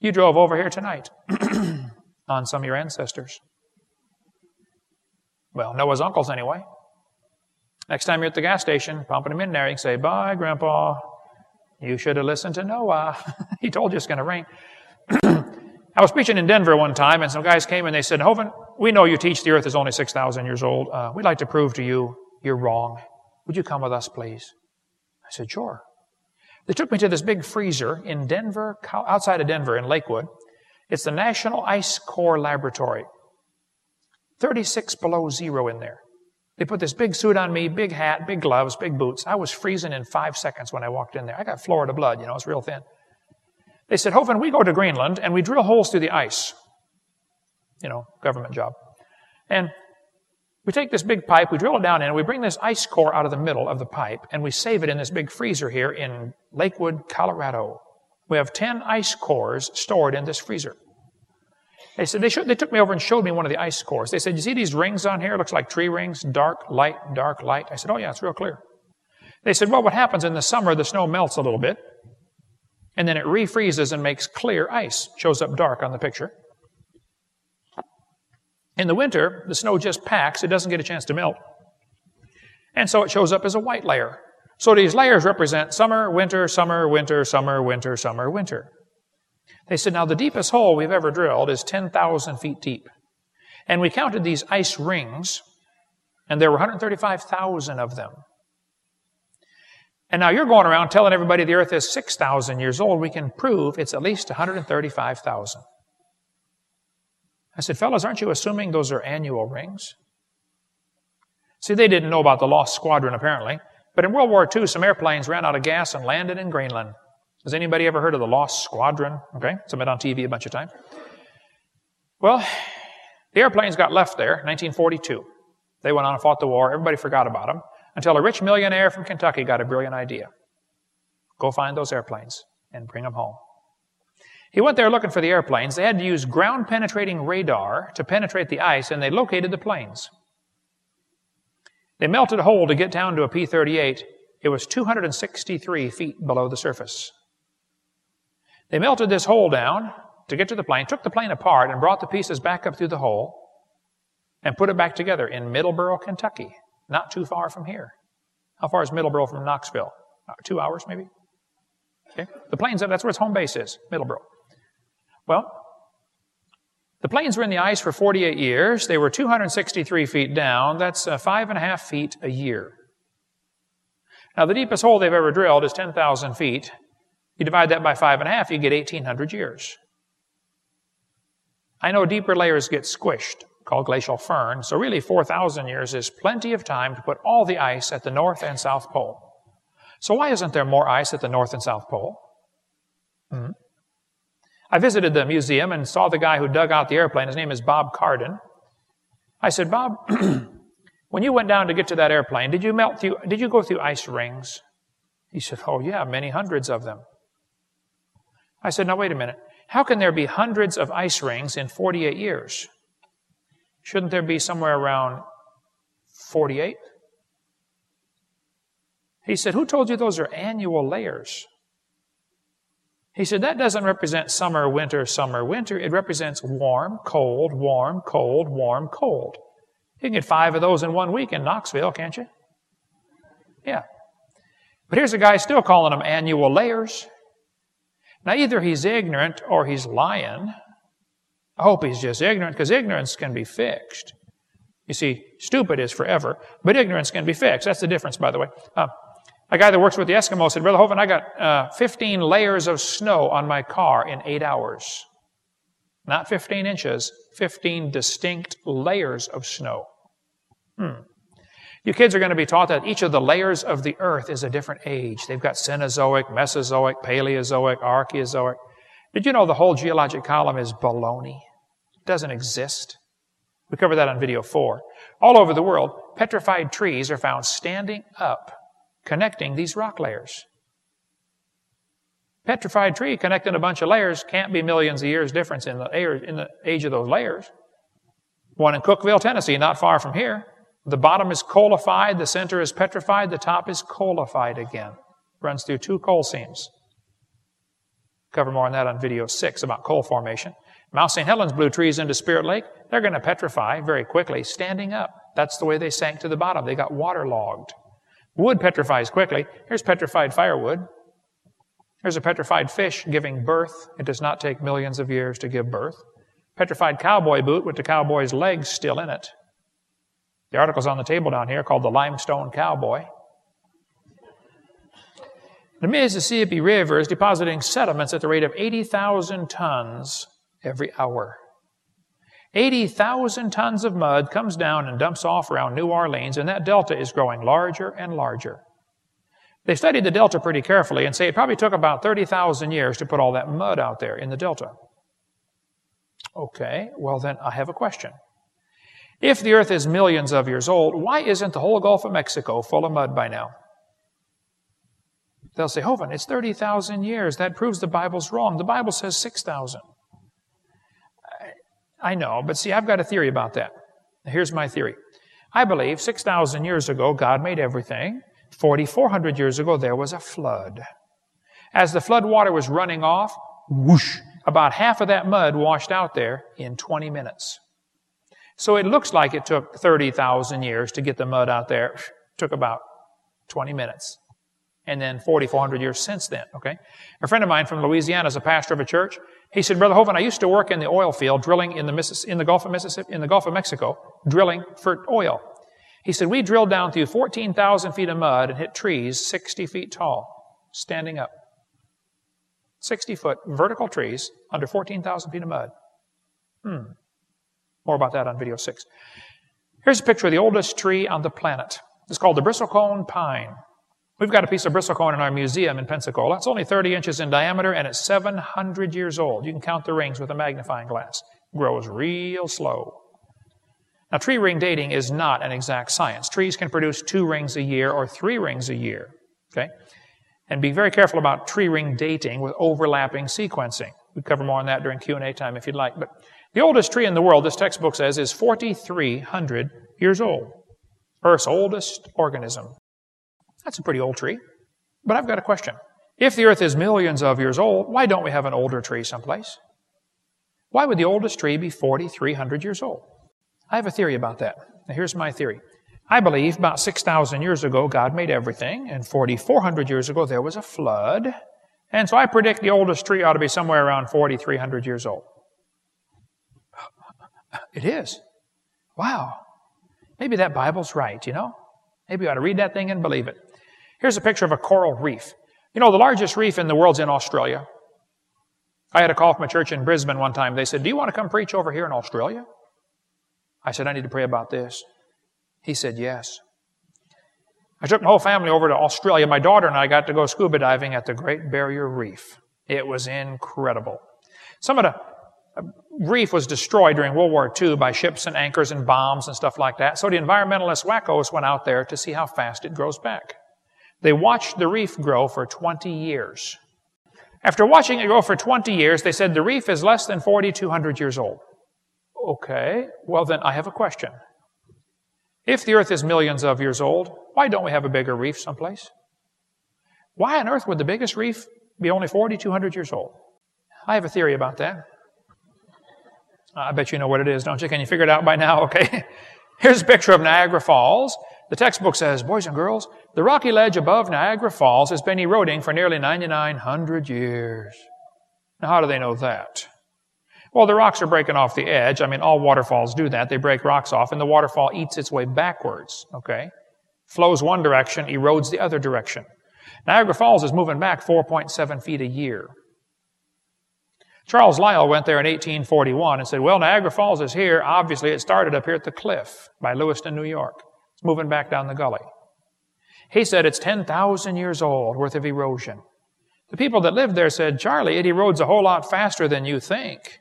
you drove over here tonight. on some of your ancestors. Well, Noah's uncles, anyway. Next time you're at the gas station, pumping them in there, you can say, Bye, Grandpa. You should have listened to Noah. he told you it's going to rain. I was preaching in Denver one time, and some guys came and they said, Hovind, we know you teach the earth is only 6,000 years old. Uh, we'd like to prove to you you're wrong. Would you come with us, please? I said, Sure. They took me to this big freezer in Denver, outside of Denver in Lakewood. It's the National Ice Core Laboratory. 36 below zero in there. They put this big suit on me, big hat, big gloves, big boots. I was freezing in five seconds when I walked in there. I got Florida blood, you know, it's real thin. They said, Hovind, we go to Greenland and we drill holes through the ice. You know, government job. And we take this big pipe, we drill it down in, and we bring this ice core out of the middle of the pipe, and we save it in this big freezer here in Lakewood, Colorado. We have 10 ice cores stored in this freezer. They said, they, showed, they took me over and showed me one of the ice cores. They said, you see these rings on here? It looks like tree rings, dark, light, dark, light. I said, oh yeah, it's real clear. They said, well, what happens in the summer, the snow melts a little bit, and then it refreezes and makes clear ice. Shows up dark on the picture. In the winter, the snow just packs, it doesn't get a chance to melt. And so it shows up as a white layer. So these layers represent summer, winter, summer, winter, summer, winter, summer, winter. They said, now the deepest hole we've ever drilled is 10,000 feet deep. And we counted these ice rings, and there were 135,000 of them. And now you're going around telling everybody the earth is 6,000 years old. We can prove it's at least 135,000. I said, fellas, aren't you assuming those are annual rings? See, they didn't know about the lost squadron apparently, but in World War II, some airplanes ran out of gas and landed in Greenland. Has anybody ever heard of the lost squadron? Okay, it's been on TV a bunch of times. Well, the airplanes got left there, 1942. They went on and fought the war. Everybody forgot about them until a rich millionaire from Kentucky got a brilliant idea. Go find those airplanes and bring them home. He went there looking for the airplanes. They had to use ground penetrating radar to penetrate the ice, and they located the planes. They melted a hole to get down to a P 38. It was 263 feet below the surface. They melted this hole down to get to the plane, took the plane apart, and brought the pieces back up through the hole and put it back together in Middlesboro, Kentucky, not too far from here. How far is Middlesboro from Knoxville? Two hours, maybe? Okay. The plane's that's where its home base is, Middlesboro. Well, the planes were in the ice for 48 years. They were 263 feet down. That's uh, five and a half feet a year. Now, the deepest hole they've ever drilled is 10,000 feet. You divide that by five and a half, you get 1,800 years. I know deeper layers get squished, called glacial firn, so really 4,000 years is plenty of time to put all the ice at the North and South Pole. So why isn't there more ice at the North and South Pole? Hmm? I visited the museum and saw the guy who dug out the airplane. His name is Bob Cardin. I said, Bob, when you went down to get to that airplane, did you melt through, did you go through ice rings? He said, Oh, yeah, many hundreds of them. I said, Now, wait a minute. How can there be hundreds of ice rings in 48 years? Shouldn't there be somewhere around 48? He said, Who told you those are annual layers? He said, that doesn't represent summer, winter, summer, winter. It represents warm, cold, warm, cold, warm, cold. You can get five of those in one week in Knoxville, can't you? Yeah. But here's a guy still calling them annual layers. Now, either he's ignorant or he's lying. I hope he's just ignorant because ignorance can be fixed. You see, stupid is forever, but ignorance can be fixed. That's the difference, by the way. Uh, a guy that works with the Eskimos said, Brother Hovind, I got uh, 15 layers of snow on my car in eight hours. Not 15 inches, 15 distinct layers of snow. Hmm. You kids are going to be taught that each of the layers of the earth is a different age. They've got Cenozoic, Mesozoic, Paleozoic, Archeozoic. Did you know the whole geologic column is baloney? It doesn't exist. We covered that on video four. All over the world, petrified trees are found standing up connecting these rock layers. Petrified tree connecting a bunch of layers can't be millions of years difference in the, in the age of those layers. One in Cookeville, Tennessee, not far from here. The bottom is coalified, the center is petrified, the top is coalified again. Runs through two coal seams. Cover more on that on video six about coal formation. Mount St. Helens blew trees into Spirit Lake. They're going to petrify very quickly, standing up. That's the way they sank to the bottom. They got waterlogged. Wood petrifies quickly. Here's petrified firewood. Here's a petrified fish giving birth. It does not take millions of years to give birth. Petrified cowboy boot with the cowboy's legs still in it. The article's on the table down here called The Limestone Cowboy. The Mississippi River is depositing sediments at the rate of 80,000 tons every hour. 80,000 tons of mud comes down and dumps off around New Orleans, and that delta is growing larger and larger. They studied the delta pretty carefully and say it probably took about 30,000 years to put all that mud out there in the delta. Okay, well then I have a question. If the earth is millions of years old, why isn't the whole Gulf of Mexico full of mud by now? They'll say, Hovind, it's 30,000 years. That proves the Bible's wrong. The Bible says 6,000. I know, but see, I've got a theory about that. Here's my theory. I believe 6,000 years ago, God made everything. 4,400 years ago, there was a flood. As the flood water was running off, whoosh, about half of that mud washed out there in 20 minutes. So it looks like it took 30,000 years to get the mud out there. It took about 20 minutes. And then 4,400 years since then, okay? A friend of mine from Louisiana is a pastor of a church. He said, Brother Hovind, I used to work in the oil field, drilling in the, Missis- in the Gulf of Mississippi, in the Gulf of Mexico, drilling for oil. He said, we drilled down through 14,000 feet of mud and hit trees 60 feet tall, standing up. 60 foot vertical trees under 14,000 feet of mud. Hmm. More about that on video six. Here's a picture of the oldest tree on the planet. It's called the bristlecone pine. We've got a piece of bristlecone in our museum in Pensacola. It's only 30 inches in diameter and it's 700 years old. You can count the rings with a magnifying glass. It Grows real slow. Now, tree ring dating is not an exact science. Trees can produce two rings a year or three rings a year. Okay? And be very careful about tree ring dating with overlapping sequencing. We cover more on that during Q&A time if you'd like. But the oldest tree in the world, this textbook says, is 4,300 years old. Earth's oldest organism. That's a pretty old tree. But I've got a question. If the earth is millions of years old, why don't we have an older tree someplace? Why would the oldest tree be 4,300 years old? I have a theory about that. Now, here's my theory. I believe about 6,000 years ago, God made everything, and 4,400 years ago, there was a flood. And so I predict the oldest tree ought to be somewhere around 4,300 years old. It is. Wow. Maybe that Bible's right, you know? Maybe you ought to read that thing and believe it. Here's a picture of a coral reef. You know, the largest reef in the world's in Australia. I had a call from a church in Brisbane one time. They said, Do you want to come preach over here in Australia? I said, I need to pray about this. He said, Yes. I took my whole family over to Australia. My daughter and I got to go scuba diving at the Great Barrier Reef. It was incredible. Some of the reef was destroyed during World War II by ships and anchors and bombs and stuff like that. So the environmentalist wackos went out there to see how fast it grows back. They watched the reef grow for 20 years. After watching it grow for 20 years, they said the reef is less than 4,200 years old. Okay, well then I have a question. If the earth is millions of years old, why don't we have a bigger reef someplace? Why on earth would the biggest reef be only 4,200 years old? I have a theory about that. I bet you know what it is, don't you? Can you figure it out by now? Okay. Here's a picture of Niagara Falls. The textbook says, boys and girls, the rocky ledge above Niagara Falls has been eroding for nearly 9,900 years. Now, how do they know that? Well, the rocks are breaking off the edge. I mean, all waterfalls do that. They break rocks off, and the waterfall eats its way backwards, okay? Flows one direction, erodes the other direction. Niagara Falls is moving back 4.7 feet a year. Charles Lyell went there in 1841 and said, Well, Niagara Falls is here. Obviously, it started up here at the cliff by Lewiston, New York. It's moving back down the gully. He said it's 10,000 years old worth of erosion. The people that lived there said, Charlie, it erodes a whole lot faster than you think.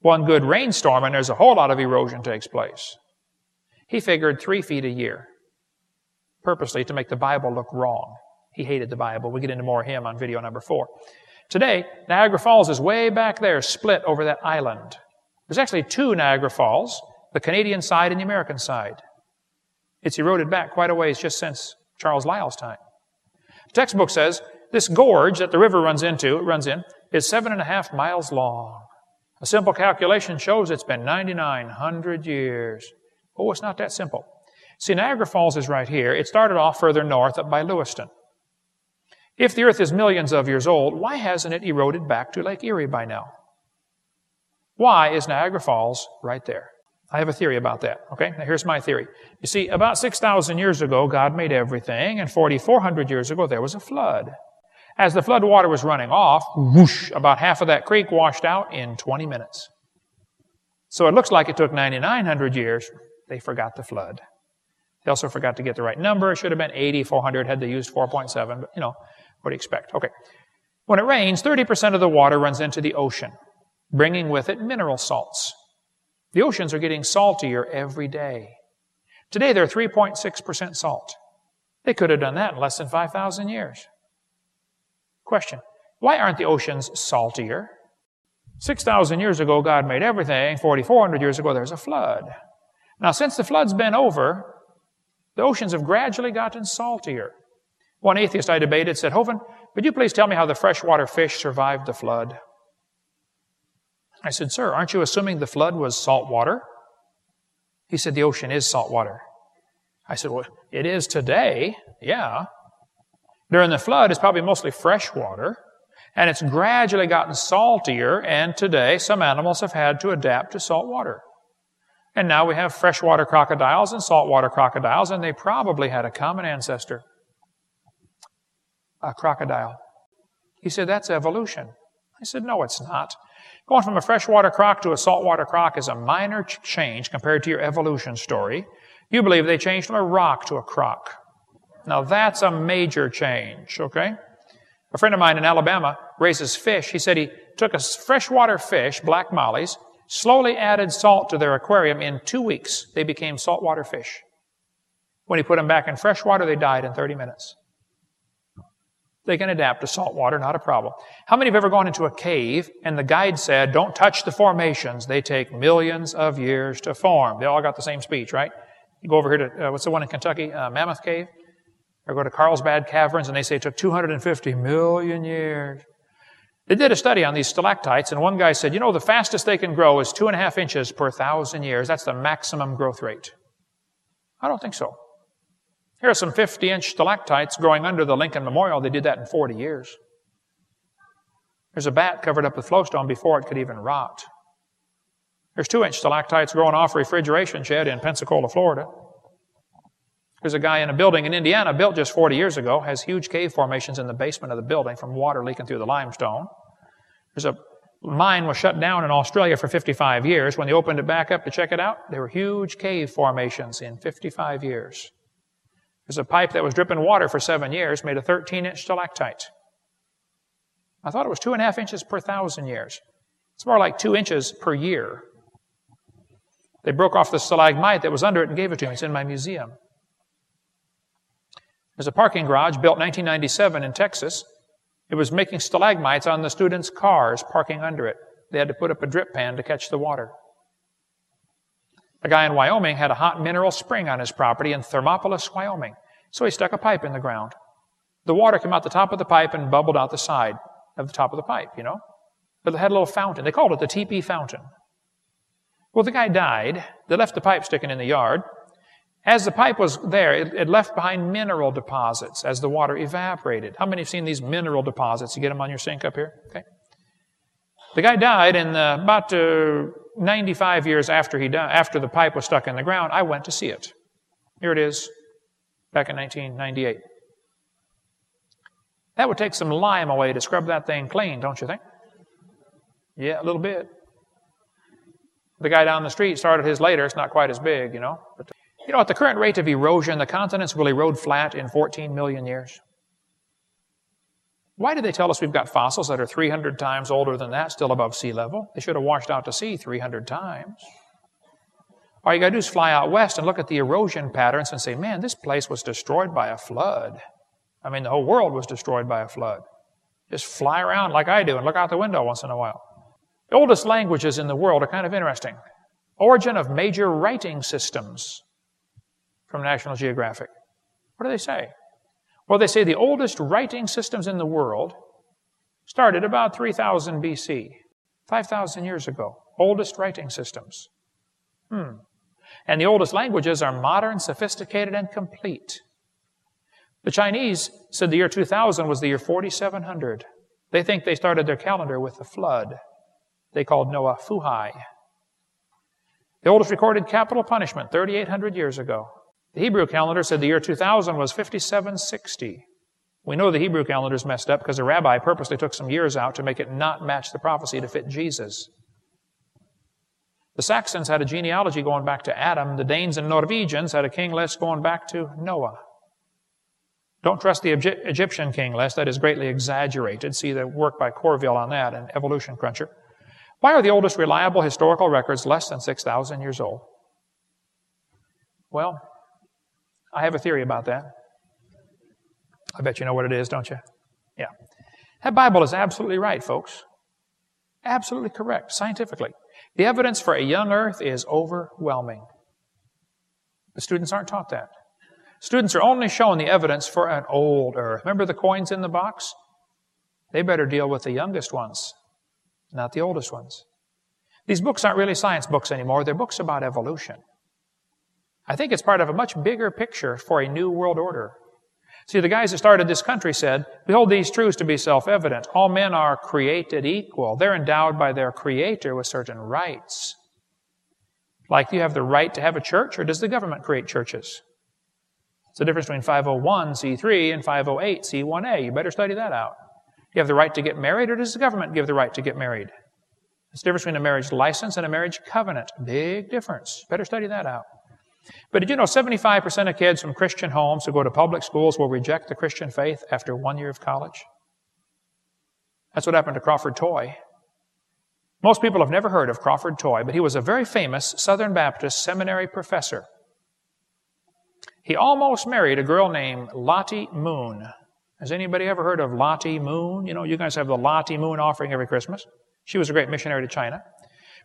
One good rainstorm and there's a whole lot of erosion takes place. He figured three feet a year, purposely to make the Bible look wrong. He hated the Bible. We get into more of him on video number four. Today, Niagara Falls is way back there, split over that island. There's actually two Niagara Falls, the Canadian side and the American side. It's eroded back quite a ways just since Charles Lyell's time. The textbook says this gorge that the river runs into, it runs in, is seven and a half miles long. A simple calculation shows it's been 9,900 years. Oh, it's not that simple. See, Niagara Falls is right here. It started off further north up by Lewiston. If the earth is millions of years old, why hasn't it eroded back to Lake Erie by now? Why is Niagara Falls right there? I have a theory about that. Okay, now here's my theory. You see, about 6,000 years ago, God made everything, and 4,400 years ago, there was a flood. As the flood water was running off, whoosh, about half of that creek washed out in 20 minutes. So it looks like it took 9,900 years. They forgot the flood. They also forgot to get the right number. It should have been 8,400 had they used 4.7, but you know, what do you expect? Okay. When it rains, 30% of the water runs into the ocean, bringing with it mineral salts. The oceans are getting saltier every day. Today they're 3.6% salt. They could have done that in less than 5,000 years. Question. Why aren't the oceans saltier? 6,000 years ago, God made everything. 4,400 years ago, there's a flood. Now, since the flood's been over, the oceans have gradually gotten saltier. One atheist I debated said, Hovind, could you please tell me how the freshwater fish survived the flood? I said, Sir, aren't you assuming the flood was salt water? He said, The ocean is salt water. I said, Well, it is today, yeah. During the flood, it's probably mostly fresh water, and it's gradually gotten saltier, and today some animals have had to adapt to salt water. And now we have freshwater crocodiles and saltwater crocodiles, and they probably had a common ancestor a crocodile. He said, That's evolution. I said, No, it's not. Going from a freshwater croc to a saltwater croc is a minor change compared to your evolution story. You believe they changed from a rock to a croc. Now that's a major change, okay? A friend of mine in Alabama raises fish. He said he took a freshwater fish, black mollies, slowly added salt to their aquarium. In two weeks, they became saltwater fish. When he put them back in freshwater, they died in 30 minutes. They can adapt to salt water, not a problem. How many have ever gone into a cave and the guide said, don't touch the formations. They take millions of years to form. They all got the same speech, right? You go over here to, uh, what's the one in Kentucky? Uh, Mammoth Cave? Or go to Carlsbad Caverns and they say it took 250 million years. They did a study on these stalactites and one guy said, you know, the fastest they can grow is two and a half inches per thousand years. That's the maximum growth rate. I don't think so. Here are some 50 inch stalactites growing under the Lincoln Memorial. They did that in 40 years. There's a bat covered up with flowstone before it could even rot. There's two inch stalactites growing off a refrigeration shed in Pensacola, Florida. There's a guy in a building in Indiana built just 40 years ago, has huge cave formations in the basement of the building from water leaking through the limestone. There's a mine was shut down in Australia for 55 years. When they opened it back up to check it out, there were huge cave formations in 55 years. There's a pipe that was dripping water for seven years, made a 13 inch stalactite. I thought it was two and a half inches per thousand years. It's more like two inches per year. They broke off the stalagmite that was under it and gave it to me. It's in my museum. There's a parking garage built 1997 in Texas. It was making stalagmites on the students' cars parking under it. They had to put up a drip pan to catch the water. A guy in Wyoming had a hot mineral spring on his property in Thermopolis, Wyoming. So he stuck a pipe in the ground. The water came out the top of the pipe and bubbled out the side of the top of the pipe, you know? But it had a little fountain. They called it the teepee fountain. Well, the guy died. They left the pipe sticking in the yard. As the pipe was there, it, it, left behind mineral deposits as the water evaporated. How many have seen these mineral deposits? You get them on your sink up here? Okay. The guy died, and uh, about uh, 95 years after he died, after the pipe was stuck in the ground, I went to see it. Here it is, back in 1998. That would take some Lime-A-Way to scrub that thing clean, don't you think? Yeah, a little bit. The guy down the street started his later. It's not quite as big, you know. But, you know, at the current rate of erosion, the continents will erode flat in 14 million years. Why do they tell us we've got fossils that are 300 times older than that, still above sea level? They should have washed out to sea 300 times. All you got to do is fly out west and look at the erosion patterns and say, man, this place was destroyed by a flood. I mean, the whole world was destroyed by a flood. Just fly around like I do and look out the window once in a while. The oldest languages in the world are kind of interesting. Origin of major writing systems from National Geographic. What do they say? Well, they say the oldest writing systems in the world started about 3000 BC, 5,000 years ago. Oldest writing systems. Hmm. And the oldest languages are modern, sophisticated, and complete. The Chinese said the year 2000 was the year 4700. They think they started their calendar with the flood. They called Noah Fuhai. The oldest recorded capital punishment, 3,800 years ago. The Hebrew calendar said the year 2000 was 5760. We know the Hebrew calendar is messed up because the rabbi purposely took some years out to make it not match the prophecy to fit Jesus. The Saxons had a genealogy going back to Adam. The Danes and Norwegians had a king list going back to Noah. Don't trust the Egyptian king list. That is greatly exaggerated. See the work by Courville on that and Evolution Cruncher. Why are the oldest reliable historical records less than 6,000 years old? Well, I have a theory about that. I bet you know what it is, don't you? Yeah. That Bible is absolutely right, folks. Absolutely correct, scientifically. The evidence for a young earth is overwhelming. The students aren't taught that. Students are only shown the evidence for an old earth. Remember the coins in the box? They better deal with the youngest ones, not the oldest ones. These books aren't really science books anymore, they're books about evolution. I think it's part of a much bigger picture for a new world order. See, the guys that started this country said, Behold these truths to be self evident. All men are created equal. They're endowed by their Creator with certain rights. Like you have the right to have a church, or does the government create churches? It's the difference between 501c3 and 508c1a. You better study that out. You have the right to get married, or does the government give the right to get married? It's the difference between a marriage license and a marriage covenant. Big difference. Better study that out. But did you know 75% of kids from Christian homes who go to public schools will reject the Christian faith after one year of college? That's what happened to Crawford Toy. Most people have never heard of Crawford Toy, but he was a very famous Southern Baptist seminary professor. He almost married a girl named Lottie Moon. Has anybody ever heard of Lottie Moon? You know, you guys have the Lottie Moon offering every Christmas. She was a great missionary to China.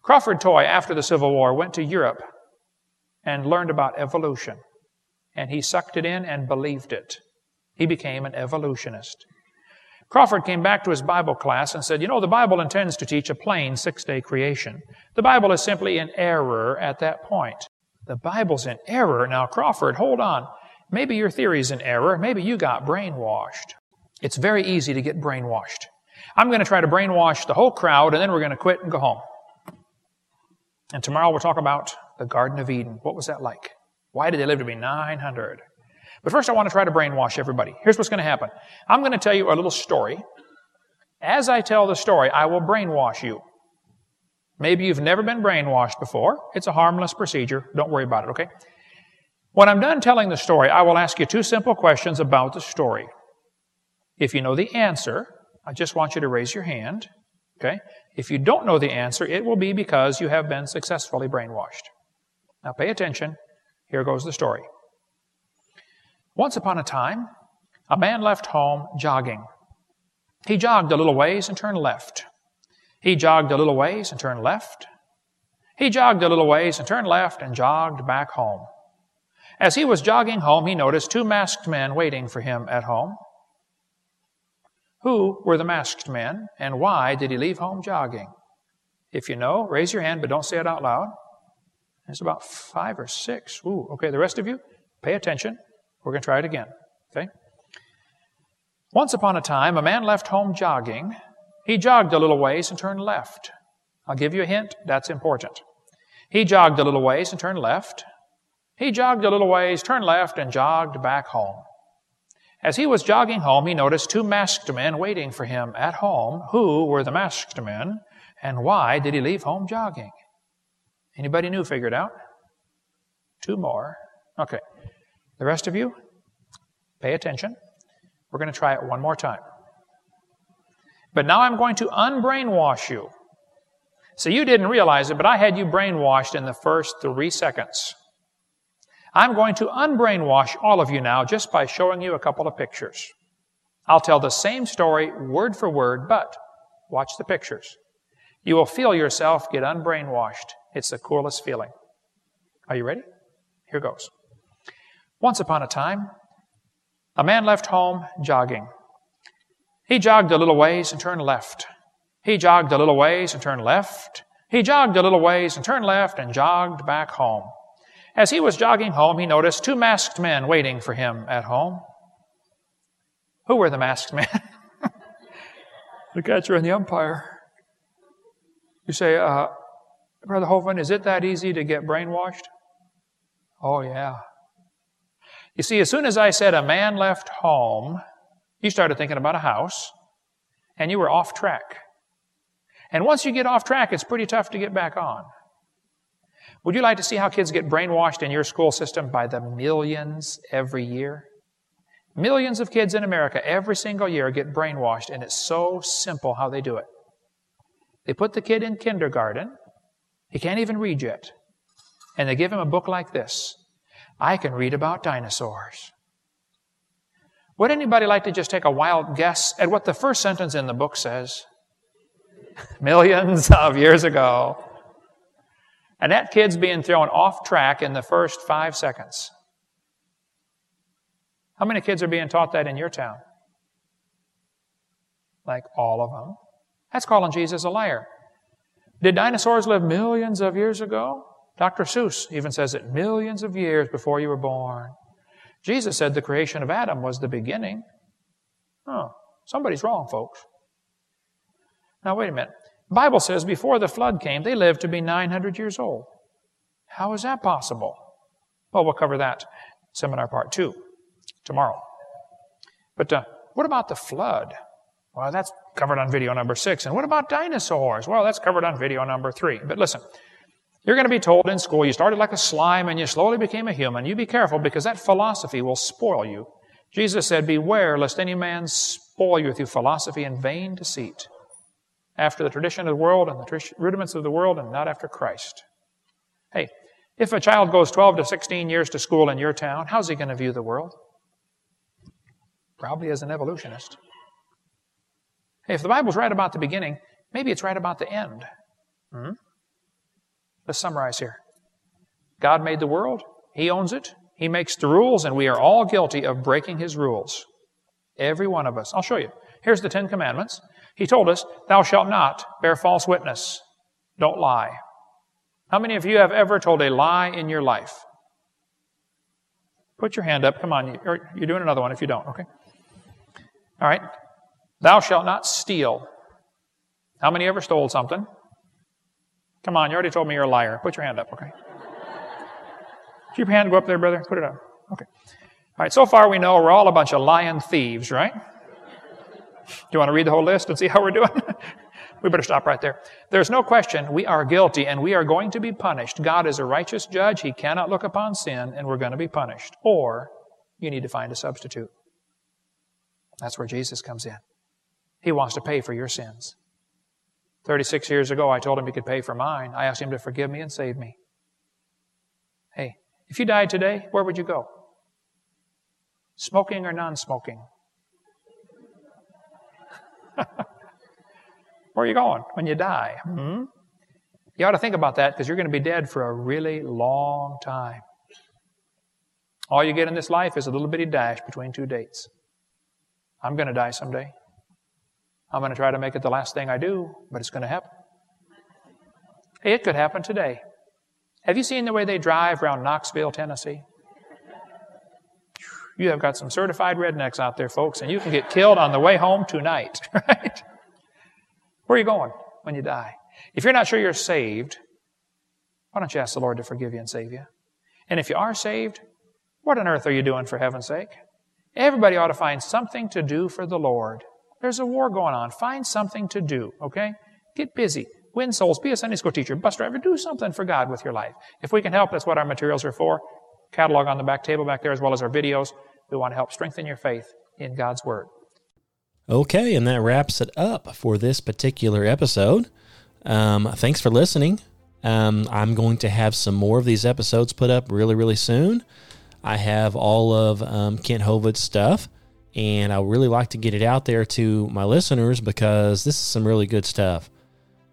Crawford Toy, after the Civil War, went to Europe and learned about evolution. And he sucked it in and believed it. He became an evolutionist. Crawford came back to his Bible class and said, You know, the Bible intends to teach a plain six day creation. The Bible is simply in error at that point. The Bible's in error. Now, Crawford, hold on. Maybe your theory's in error. Maybe you got brainwashed. It's very easy to get brainwashed. I'm going to try to brainwash the whole crowd and then we're going to quit and go home. And tomorrow we'll talk about the Garden of Eden. What was that like? Why did they live to be 900? But first, I want to try to brainwash everybody. Here's what's going to happen I'm going to tell you a little story. As I tell the story, I will brainwash you. Maybe you've never been brainwashed before. It's a harmless procedure. Don't worry about it, okay? When I'm done telling the story, I will ask you two simple questions about the story. If you know the answer, I just want you to raise your hand, okay? If you don't know the answer, it will be because you have been successfully brainwashed. Now pay attention. Here goes the story. Once upon a time, a man left home jogging. He jogged a little ways and turned left. He jogged a little ways and turned left. He jogged a little ways and turned left and jogged back home. As he was jogging home, he noticed two masked men waiting for him at home. Who were the masked men, and why did he leave home jogging? If you know, raise your hand, but don't say it out loud. There's about five or six. Ooh, okay, the rest of you, pay attention. We're going to try it again. Okay? Once upon a time, a man left home jogging. He jogged a little ways and turned left. I'll give you a hint, that's important. He jogged a little ways and turned left. He jogged a little ways, turned left, and jogged back home. As he was jogging home, he noticed two masked men waiting for him at home. Who were the masked men, and why did he leave home jogging? Anybody new figured out? Two more. Okay. The rest of you, pay attention. We're going to try it one more time. But now I'm going to unbrainwash you. So you didn't realize it, but I had you brainwashed in the first three seconds. I'm going to unbrainwash all of you now just by showing you a couple of pictures. I'll tell the same story word for word, but watch the pictures. You will feel yourself get unbrainwashed. It's the coolest feeling. Are you ready? Here goes. Once upon a time, a man left home jogging. He jogged a little ways and turned left. He jogged a little ways and turned left. He jogged a little ways and turned left and jogged back home. As he was jogging home, he noticed two masked men waiting for him at home. Who were the masked men? the catcher and the umpire. You say, uh, Brother Hovind, is it that easy to get brainwashed? Oh, yeah. You see, as soon as I said a man left home, you started thinking about a house, and you were off track. And once you get off track, it's pretty tough to get back on. Would you like to see how kids get brainwashed in your school system by the millions every year? Millions of kids in America every single year get brainwashed, and it's so simple how they do it. They put the kid in kindergarten, he can't even read yet, and they give him a book like this I can read about dinosaurs. Would anybody like to just take a wild guess at what the first sentence in the book says? Millions of years ago. And that kid's being thrown off track in the first five seconds. How many kids are being taught that in your town? Like all of them. That's calling Jesus a liar. Did dinosaurs live millions of years ago? Dr. Seuss even says it millions of years before you were born. Jesus said the creation of Adam was the beginning. Oh, somebody's wrong, folks. Now, wait a minute. The Bible says before the flood came, they lived to be 900 years old. How is that possible? Well, we'll cover that seminar part two tomorrow. But uh, what about the flood? Well, that's covered on video number six. And what about dinosaurs? Well, that's covered on video number three. But listen, you're going to be told in school you started like a slime and you slowly became a human. You be careful because that philosophy will spoil you. Jesus said, Beware lest any man spoil you through philosophy and vain deceit after the tradition of the world and the rudiments of the world and not after Christ. Hey, if a child goes 12 to 16 years to school in your town, how's he going to view the world? Probably as an evolutionist. Hey, if the Bible's right about the beginning, maybe it's right about the end. Hmm? Let's summarize here. God made the world, He owns it, He makes the rules, and we are all guilty of breaking His rules. Every one of us. I'll show you. Here's the Ten Commandments. He told us, Thou shalt not bear false witness. Don't lie. How many of you have ever told a lie in your life? Put your hand up. Come on. You're doing another one if you don't, okay? All right. Thou shalt not steal. How many ever stole something? Come on, you already told me you're a liar. Put your hand up, okay? Keep your hand go up there, brother. Put it up. Okay. All right, so far we know we're all a bunch of lying thieves, right? Do you want to read the whole list and see how we're doing? we better stop right there. There's no question we are guilty and we are going to be punished. God is a righteous judge. He cannot look upon sin and we're going to be punished. Or you need to find a substitute. That's where Jesus comes in. He wants to pay for your sins. 36 years ago, I told him he could pay for mine. I asked him to forgive me and save me. Hey, if you died today, where would you go? Smoking or non smoking? Where are you going when you die? Hmm? You ought to think about that because you're going to be dead for a really long time. All you get in this life is a little bitty dash between two dates. I'm going to die someday. I'm going to try to make it the last thing I do, but it's going to happen. Hey, it could happen today. Have you seen the way they drive around Knoxville, Tennessee? You have got some certified rednecks out there, folks, and you can get killed on the way home tonight, right? Where are you going when you die? If you're not sure you're saved, why don't you ask the Lord to forgive you and save you? And if you are saved, what on earth are you doing for heaven's sake? Everybody ought to find something to do for the Lord. There's a war going on. Find something to do, okay? Get busy. Win souls. Be a Sunday school teacher, bus driver. Do something for God with your life. If we can help, that's what our materials are for. Catalog on the back table back there, as well as our videos. We want to help strengthen your faith in God's Word. Okay, and that wraps it up for this particular episode. Um, thanks for listening. Um, I'm going to have some more of these episodes put up really, really soon. I have all of um, Kent Hovind's stuff, and I really like to get it out there to my listeners because this is some really good stuff.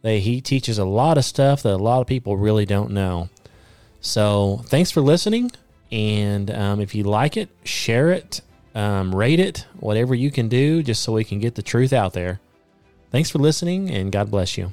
They, he teaches a lot of stuff that a lot of people really don't know. So, thanks for listening. And um, if you like it, share it, um, rate it, whatever you can do, just so we can get the truth out there. Thanks for listening, and God bless you.